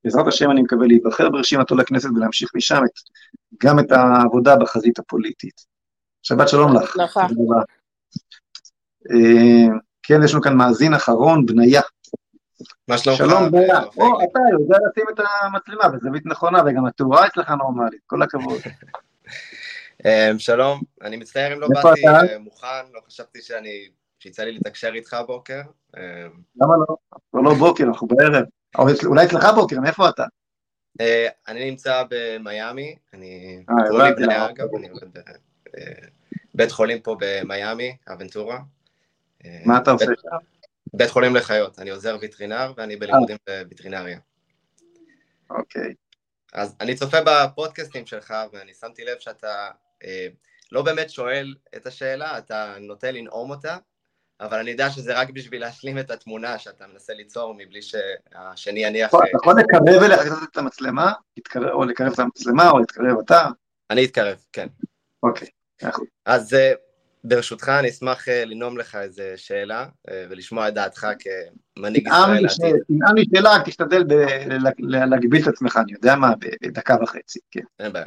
בעזרת השם אני מקווה להיבחר ברשימתו לכנסת ולהמשיך משם את, גם את העבודה בחזית הפוליטית. שבת שלום לך. לך. כן, יש לנו כאן מאזין אחרון, בניה. מה שלומך? שלום בניה. או, אתה יודע לשים את המצלמה בזווית נכונה, וגם התאורה אצלך נורמלית, כל הכבוד. שלום, אני מצטער אם לא באתי מוכן, לא חשבתי שאני, שיצא לי לתקשר איתך הבוקר. למה לא? כבר לא בוקר, אנחנו בערב. אולי אצלך בוקר, מאיפה אתה? אני נמצא במיאמי, אני קוראים לי בניה אגב, אני עובד בבית חולים פה במיאמי, אבנטורה. מה אתה עושה שם? בית חולים לחיות, אני עוזר ויטרינר ואני בלימודים בוויטרינריה. אוקיי. אז אני צופה בפודקאסטים שלך ואני שמתי לב שאתה אה, לא באמת שואל את השאלה, אתה נוטה לנאום אותה, אבל אני יודע שזה רק בשביל להשלים את התמונה שאתה מנסה ליצור מבלי שהשני יניח... אתה יכול לקרב אליך את המצלמה, או לקרב את המצלמה, או להתקרב אתה? אני אתקרב, כן. אוקיי, אז ברשותך אני אשמח לנאום לך איזה שאלה ולשמוע את דעתך כמנהיג ישראל. תנאם לי שאלה, רק תשתדל להגביל את עצמך, אני יודע מה, בדקה וחצי, כן. אין בעיה.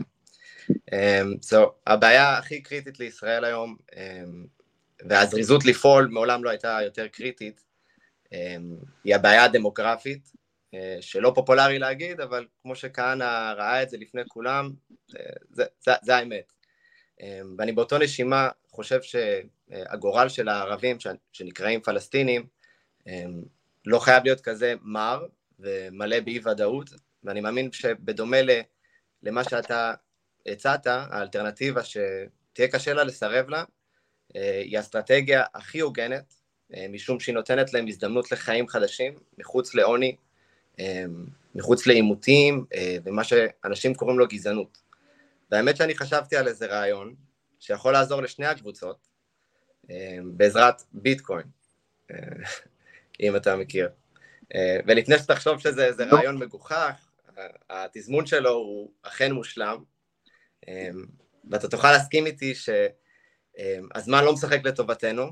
So, הבעיה הכי קריטית לישראל היום, והזריזות לפעול מעולם לא הייתה יותר קריטית, היא הבעיה הדמוגרפית, שלא פופולרי להגיד, אבל כמו שכהנא ראה את זה לפני כולם, זה, זה, זה האמת. ואני באותו נשימה חושב שהגורל של הערבים שנקראים פלסטינים לא חייב להיות כזה מר ומלא באי ודאות, ואני מאמין שבדומה למה שאתה הצעת, האלטרנטיבה שתהיה קשה לה לסרב לה, היא האסטרטגיה הכי הוגנת, משום שהיא נותנת להם הזדמנות לחיים חדשים, מחוץ לעוני, מחוץ לעימותים, ומה שאנשים קוראים לו גזענות. והאמת שאני חשבתי על איזה רעיון, שיכול לעזור לשני הקבוצות, בעזרת ביטקוין, אם אתה מכיר. ולפני שתחשוב שזה איזה רעיון מגוחך, התזמון שלו הוא אכן מושלם, ואתה תוכל להסכים איתי שהזמן לא משחק לטובתנו,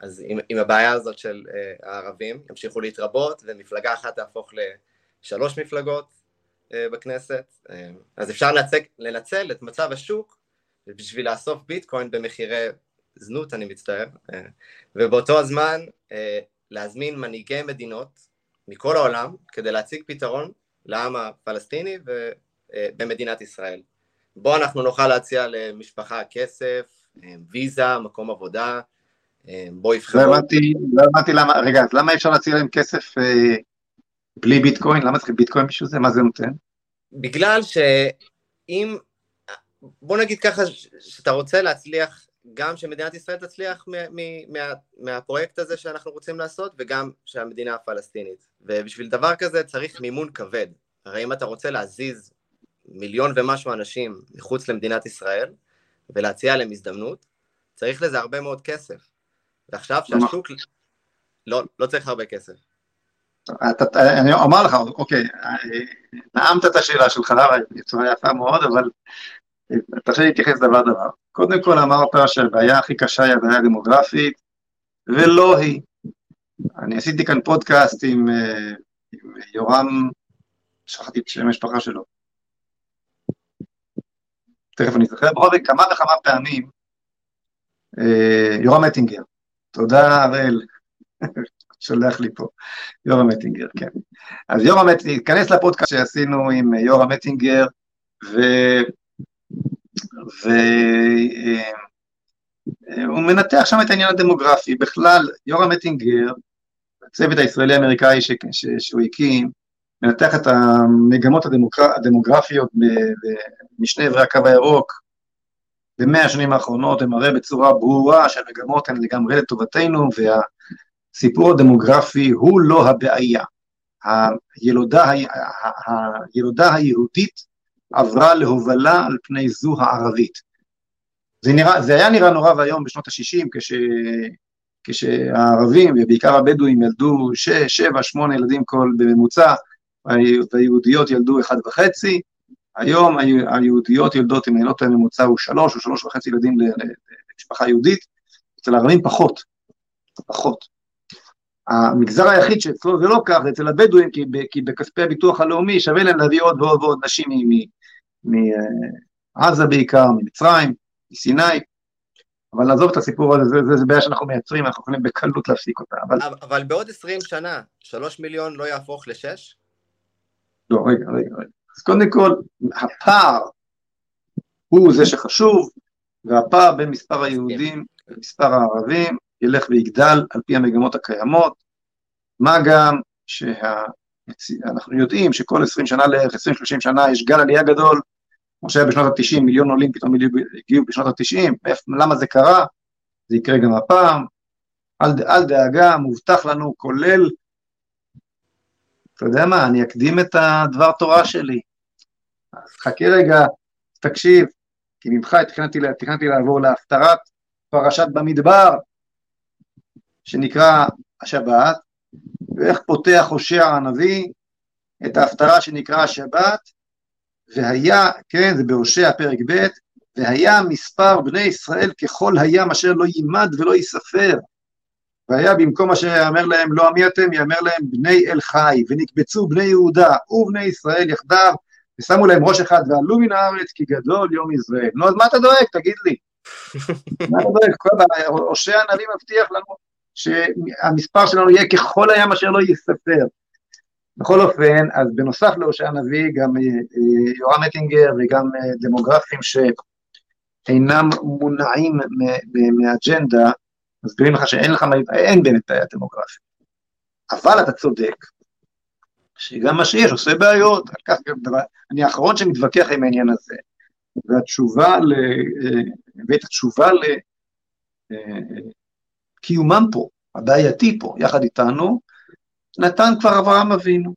אז עם, עם הבעיה הזאת של הערבים, ימשיכו להתרבות, ומפלגה אחת תהפוך לשלוש מפלגות בכנסת, אז אפשר לנצל, לנצל את מצב השוק בשביל לאסוף ביטקוין במחירי זנות, אני מצטער, ובאותו הזמן להזמין מנהיגי מדינות מכל העולם כדי להציג פתרון לעם הפלסטיני ובמדינת ישראל. בו אנחנו נוכל להציע למשפחה כסף, ויזה, מקום עבודה, בו יבחרו. לא הבנתי, לא הבנתי למה, רגע, אז למה אפשר להציע להם כסף אה, בלי ביטקוין? למה צריך ביטקוין בשביל זה? מה זה נותן? בגלל שאם, בוא נגיד ככה, שאתה רוצה להצליח, גם שמדינת ישראל תצליח מ- מה, מהפרויקט הזה שאנחנו רוצים לעשות, וגם שהמדינה הפלסטינית. ובשביל דבר כזה צריך מימון כבד. הרי אם אתה רוצה להזיז מיליון ומשהו אנשים מחוץ למדינת ישראל, ולהציע להם הזדמנות, צריך לזה הרבה מאוד כסף. ועכשיו שהשוק... לא, לא צריך הרבה כסף. אני אומר לך, אוקיי, נעמת את השאלה שלך בצורה יפה מאוד, אבל תרשה לי להתייחס דבר דבר. קודם כל אמרת שהבעיה הכי קשה היא הבעיה הדמוגרפית, ולא היא. אני עשיתי כאן פודקאסט עם, עם יורם, שכחתי את שם המשפחה שלו. תכף אני זוכר, בכל זאת כמה וכמה פעמים, יורם אטינגר, תודה הראל, שולח לי פה, יורם אטינגר, כן. אז יורם אטינגר, תיכנס לפודקאסט שעשינו עם יורם אטינגר, ו... והוא מנתח שם את העניין הדמוגרפי. בכלל, יורם אטינגר, הצוות הישראלי-אמריקאי ש... ש... שהוא הקים, מנתח את המגמות הדמוגר... הדמוגרפיות ב... משני עברי הקו הירוק במאה השנים האחרונות, ומראה בצורה ברורה שהמגמות הן לגמרי לטובתנו, והסיפור הדמוגרפי הוא לא הבעיה. הילודה, ה... הילודה היהודית עברה להובלה על פני זו הערבית. זה, נראה, זה היה נראה נורא ואיום בשנות ה-60, כש, כשהערבים, ובעיקר הבדואים, ילדו 6, 7, 8 ילדים כל בממוצע, והיהודיות ילדו אחד וחצי, היום היהודיות יולדות, אם אני לא טועה, ממוצע הוא שלוש או שלוש וחצי ילדים למשפחה יהודית, אצל הערבים פחות, פחות. המגזר היחיד שאצלו זה לא כך, זה אצל הבדואים, כי, כי בכספי הביטוח הלאומי שווה להם להביא עוד ועוד ועוד נשים מעזה בעיקר, ממצרים, מסיני, אבל נעזוב את הסיפור הזה, זה, זה, זה בעיה שאנחנו מייצרים, אנחנו יכולים בקלות להפסיק אותה. אבל... אבל בעוד עשרים שנה, שלוש מיליון לא יהפוך לשש? לא, רגע, רגע, רגע. אז קודם כל, הפער הוא זה שחשוב, והפער בין מספר היהודים למספר הערבים ילך ויגדל על פי המגמות הקיימות, מה גם שאנחנו יודעים שכל 20 שנה לערך, 20-30 שנה יש גל עלייה גדול, כמו שהיה בשנות ה-90, מיליון עולים פתאום הגיעו בשנות ה-90, למה זה קרה? זה יקרה גם הפעם, אל, אל דאגה, מובטח לנו, כולל, אתה יודע מה, אני אקדים את הדבר תורה שלי. אז חכה רגע, תקשיב, כי ממך תכננתי, תכננתי לעבור להפטרת פרשת במדבר, שנקרא השבת, ואיך פותח הושע הנביא את ההפטרה שנקרא השבת, והיה, כן, זה בהושע פרק ב', והיה מספר בני ישראל ככל הים אשר לא יימד ולא ייספר. והיה במקום אשר יאמר להם לא עמי אתם, יאמר להם בני אל חי, ונקבצו בני יהודה ובני ישראל יחדיו, ושמו להם ראש אחד ועלו מן הארץ כי גדול יום ישראל. נו, אז מה אתה דואג? תגיד לי. מה אתה דואג? הושע הנביא מבטיח לנו שהמספר שלנו יהיה ככל הים אשר לא ייספר. בכל אופן, אז בנוסף להושע הנביא, גם אה, אה, יורם אטינגר וגם אה, דמוגרפים שאינם מונעים מאג'נדה, מסבירים לך שאין לך, אין באמת בעיה דמוגרפית. אבל אתה צודק, שגם מה שיש עושה בעיות, על כך דבר, אני האחרון שמתווכח עם העניין הזה, והתשובה ל... ואת התשובה לקיומם פה, הבעייתי פה, יחד איתנו, נתן כבר אברהם אבינו.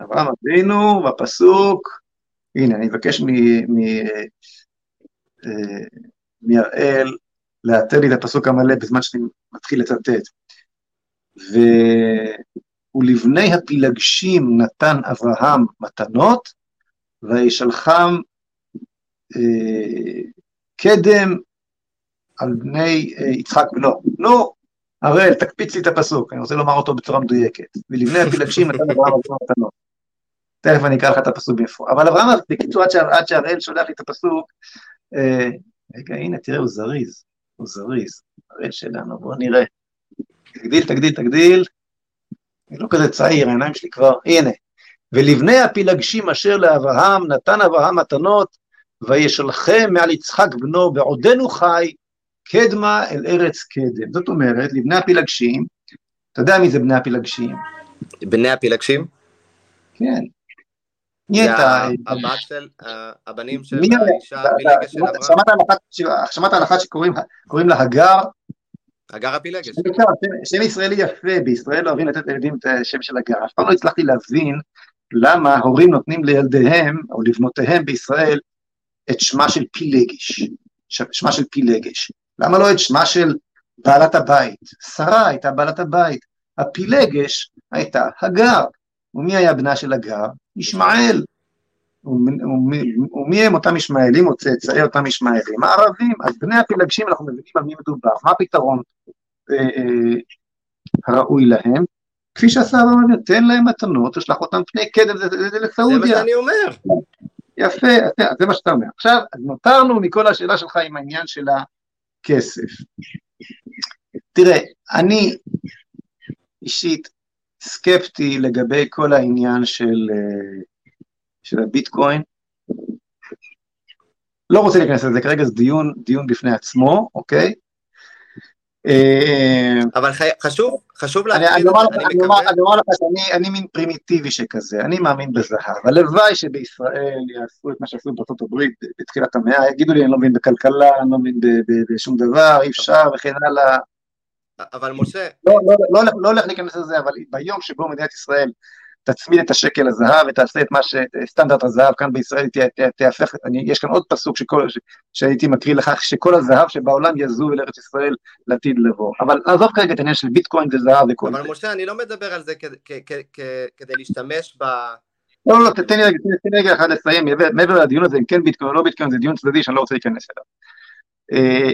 אברהם אבינו בפסוק, הנה אני מבקש אה, לאתר לי את הפסוק המלא בזמן שאני מתחיל לצטט. ו... ולבני הפילגשים נתן אברהם מתנות, וישלחם אה, קדם על בני אה, יצחק בנו. נו, הראל, תקפיץ לי את הפסוק, אני רוצה לומר אותו בצורה מדויקת. ולבני הפילגשים נתן אברהם אברהם מתנות. תכף אני אקרא לך את הפסוק מאיפה. אבל אברהם, בקיצור, עד שהראל שולח לי את הפסוק, אה, רגע, הנה, תראה, הוא זריז, הוא זריז, הראל שלנו, בואו נראה. תגדיל, תגדיל, תגדיל. אני לא כזה צעיר, העיניים שלי כבר, הנה. ולבני הפילגשים אשר לאברהם נתן אברהם מתנות, וישלחם מעל יצחק בנו בעודנו חי, קדמה אל ארץ קדם. זאת אומרת, לבני הפילגשים, אתה יודע מי זה בני הפילגשים? בני הפילגשים? כן. מי הייתה? הבת של, הבנים של האישה הפילגש של אברהם. שמעת על אחת שקוראים לה הגר? הגר הפילגש. שם ישראלי יפה, בישראל אוהבים לתת לילדים את השם של הגר. אף פעם לא הצלחתי להבין למה הורים נותנים לילדיהם, או לבנותיהם בישראל, את שמה של פילגש. שמה של פילגש. למה לא את שמה של בעלת הבית? שרה הייתה בעלת הבית. הפילגש הייתה הגר. ומי היה בנה של הגר? ישמעאל. ומי הם אותם ישמעאלים או צאצאי אותם ישמעאלים? הערבים. אז בני הפילגשים אנחנו מבינים על מי מדובר. מה הפתרון אה, אה, הראוי להם? כפי שעשה הרב תן להם מתנות, תשלח אותם פני קדם, זה לסעודיה. זה מה שאני אומר. יפה, זה מה שאתה אומר. עכשיו, נותרנו מכל השאלה שלך עם העניין של הכסף. תראה, אני אישית סקפטי לגבי כל העניין של, אה, של הביטקוין. לא רוצה להיכנס לזה כרגע, זה דיון, דיון בפני עצמו, אוקיי? אה, אבל חשוב, חשוב להגיד, אני אומר לך שאני מין פרימיטיבי שכזה, אני מאמין בזהב. הלוואי שבישראל יעשו את מה שעשו בארצות הברית בתחילת המאה, יגידו לי אני לא מבין בכלכלה, אני לא מבין בשום דבר, אי אפשר וכן הלאה. אבל משה... לא, לא, לא, לא הולך להיכנס לזה, אבל ביום שבו מדינת ישראל תצמיד את השקל לזהב ותעשה את מה שסטנדרט הזהב כאן בישראל תהפך, יש כאן עוד פסוק שכל, שהייתי מקריא לכך שכל הזהב שבעולם יזוב אל ארץ ישראל לעתיד לבוא. אבל עזוב כרגע את העניין של ביטקוין וזהב וכל זה. אבל משה, אני לא מדבר על זה כדי להשתמש ב... לא, לא, תן לי רגע אחד לסיים, מעבר לדיון הזה, אם כן ביטקוין או לא ביטקוין, זה דיון צדדי שאני לא רוצה להיכנס אליו. אה,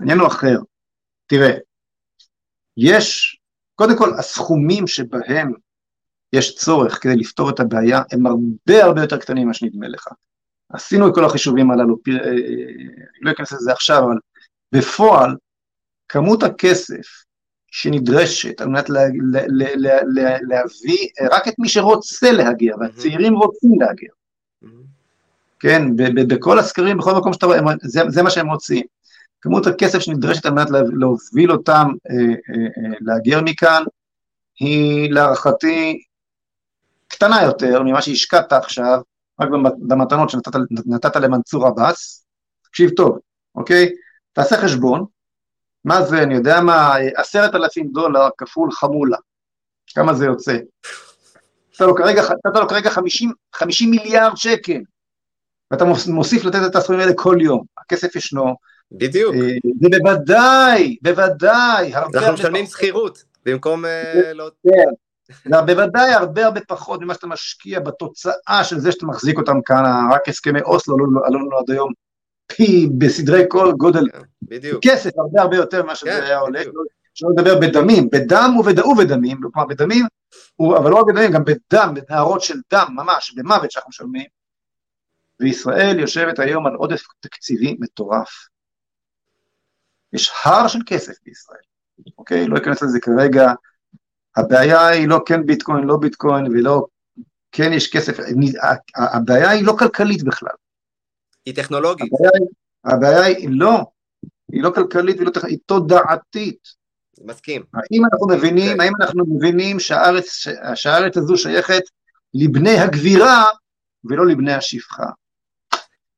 העניין הוא אחר. תראה, יש, קודם כל, הסכומים שבהם יש צורך כדי לפתור את הבעיה הם הרבה הרבה יותר קטנים ממה שנדמה לך. עשינו את כל החישובים הללו, אה, אני לא אכנס לזה עכשיו, אבל בפועל, כמות הכסף שנדרשת על מנת לה, לה, לה, לה, לה, להביא רק את מי שרוצה להגיע, והצעירים רוצים להגיע. כן, בכל הסקרים, בכל מקום שאתה רואה, זה, זה מה שהם רוצים. כמות הכסף שנדרשת על מנת להוביל אותם אה, אה, אה, להגר מכאן, היא להערכתי קטנה יותר ממה שהשקעת עכשיו, רק במתנות שנתת למנסור עבאס. תקשיב טוב, אוקיי? תעשה חשבון, מה זה, אני יודע מה, עשרת אלפים דולר כפול חמולה, כמה זה יוצא? נתת לו כרגע, לו כרגע 50, 50 מיליארד שקל, ואתה מוסיף לתת את הסכומים האלה כל יום, הכסף ישנו. בדיוק. אה, ובוודאי, בוודאי, הרבה... אנחנו משלמים שכירות, במקום אה, לא... כן. בוודאי הרבה הרבה פחות ממה שאתה משקיע בתוצאה של זה שאתה מחזיק אותם כאן, רק הסכמי אוסלו עלו לנו עד היום פי בסדרי כל גודל, כן, בדיוק. כסף הרבה הרבה יותר ממה שזה כן, היה עולה, שלא לדבר בדמים, בדם ובדמים, כלומר בדמים, אבל לא רק בדמים, גם בדם, בנהרות של דם ממש, במוות שאנחנו משלמים, וישראל יושבת היום על עודף תקציבי מטורף. יש הר של כסף בישראל, אוקיי? לא אכנס לזה כרגע. הבעיה היא לא כן ביטקוין, לא ביטקוין, ולא כן יש כסף, הבעיה היא לא כלכלית בכלל. היא טכנולוגית. הבעיה, הבעיה היא לא, היא לא כלכלית טכנולוגית, היא תודעתית. מסכים. האם אנחנו מבינים, כן. האם אנחנו מבינים שהארץ, שהארץ הזו שייכת לבני הגבירה ולא לבני השפחה?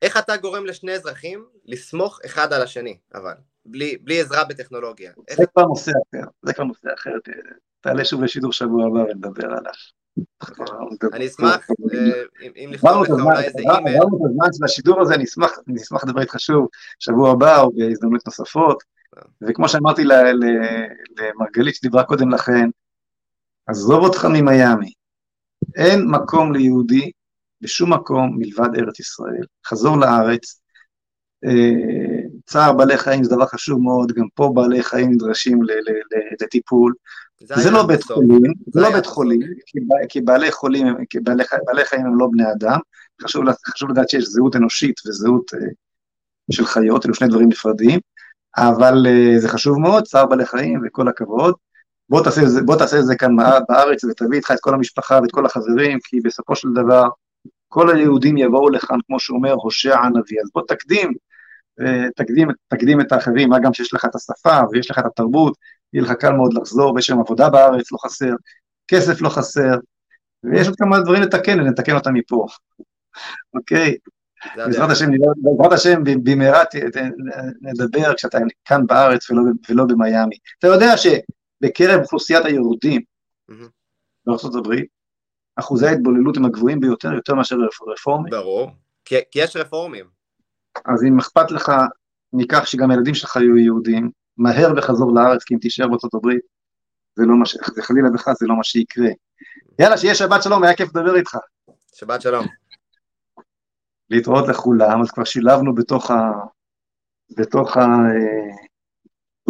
איך אתה גורם לשני אזרחים לסמוך אחד על השני, אבל, בלי, בלי עזרה בטכנולוגיה? זה כבר נושא אחר, זה כבר נושא אחר, תעלה שוב לשידור שבוע הבא ונדבר עליו. אני אשמח, אה, אם לכתוב לך אולי איזה אימייל. עברנו את הזמן של השידור הזה, אני אשמח לדבר איתך שוב שבוע הבא או בהזדמנות נוספות. אה. וכמו שאמרתי למרגלית שדיברה קודם לכן, עזוב אותך ממיאמי, אין מקום ליהודי בשום מקום מלבד ארץ ישראל. חזור לארץ, אה, צער בעלי חיים זה דבר חשוב מאוד, גם פה בעלי חיים נדרשים לטיפול. זה לא בית חולים, זה לא בית חולים, כי בעלי חולים, כי בעלי חיים הם לא בני אדם, חשוב לדעת שיש זהות אנושית וזהות אה, של חיות, אלו שני דברים נפרדים, אבל אה, זה חשוב מאוד, צער בעלי חיים וכל הכבוד. בוא תעשה, בוא תעשה את זה כאן בארץ ותביא איתך את כל המשפחה ואת כל החברים, כי בסופו של דבר כל היהודים יבואו לכאן, כמו שאומר הושע הנביא. אז בוא תקדים, אה, תקדים, תקדים את האחרים, מה גם שיש לך את השפה ויש לך את התרבות, יהיה לך קל מאוד לחזור, ויש שם עבודה בארץ, לא חסר, כסף לא חסר, ויש עוד כמה דברים לתקן, ונתקן אותם מפה, אוקיי? בעזרת השם, בעזרת השם, במהרה נדבר כשאתה כאן בארץ ולא, ולא במיאמי. אתה יודע שבקרב אוכלוסיית היהודים הברית, אחוזי ההתבוללות הם הגבוהים ביותר, יותר מאשר רפורמים. ברור, כי, כי יש רפורמים. אז אם אכפת לך מכך שגם הילדים שלך יהיו יהודים, מהר וחזור לארץ, כי אם תישאר בארצות הברית, זה לא מה ש... זה חלילה וחס, זה לא מה שיקרה. יאללה, שיהיה שבת שלום, היה כיף לדבר איתך. שבת שלום. להתראות לכולם, אז כבר שילבנו בתוך ה... בתוך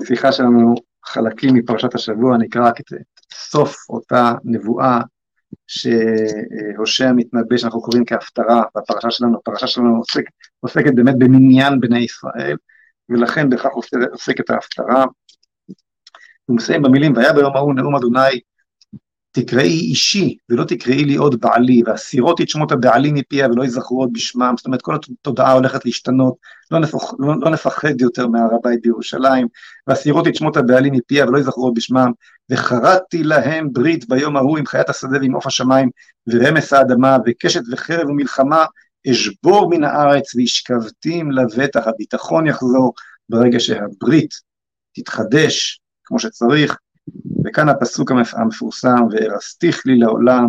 השיחה שלנו חלקים מפרשת השבוע, נקרא רק את סוף אותה נבואה שהושע מתנבא שאנחנו קוראים כהפטרה בפרשה שלנו, הפרשה שלנו עוסק, עוסקת באמת במניין בני ישראל, ולכן בכך עוסקת ההפטרה. הוא מסיים במילים, והיה ביום ההוא נאום אדוני, תקראי אישי ולא תקראי לי עוד בעלי, והסירות את שמות הבעלים מפיה ולא יזכרו עוד בשמם, זאת אומרת כל התודעה הולכת להשתנות, לא, נפח, לא, לא נפחד יותר מהר הבית בירושלים, והסירות את שמות הבעלים מפיה ולא יזכרו עוד בשמם, וחרדתי להם ברית ביום ההוא עם חיית השדה ועם עוף השמיים ורמס האדמה, וקשת וחרב ומלחמה אשבור מן הארץ והשכבתים לבטח, הביטחון יחזור ברגע שהברית תתחדש כמו שצריך, וכאן הפסוק המפורסם, וארסתיך לי לעולם,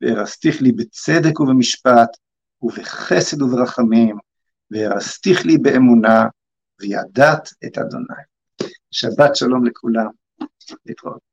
וארסתיך לי בצדק ובמשפט, ובחסד וברחמים, וארסתיך לי באמונה, וידעת את אדוני. שבת שלום לכולם, להתראות.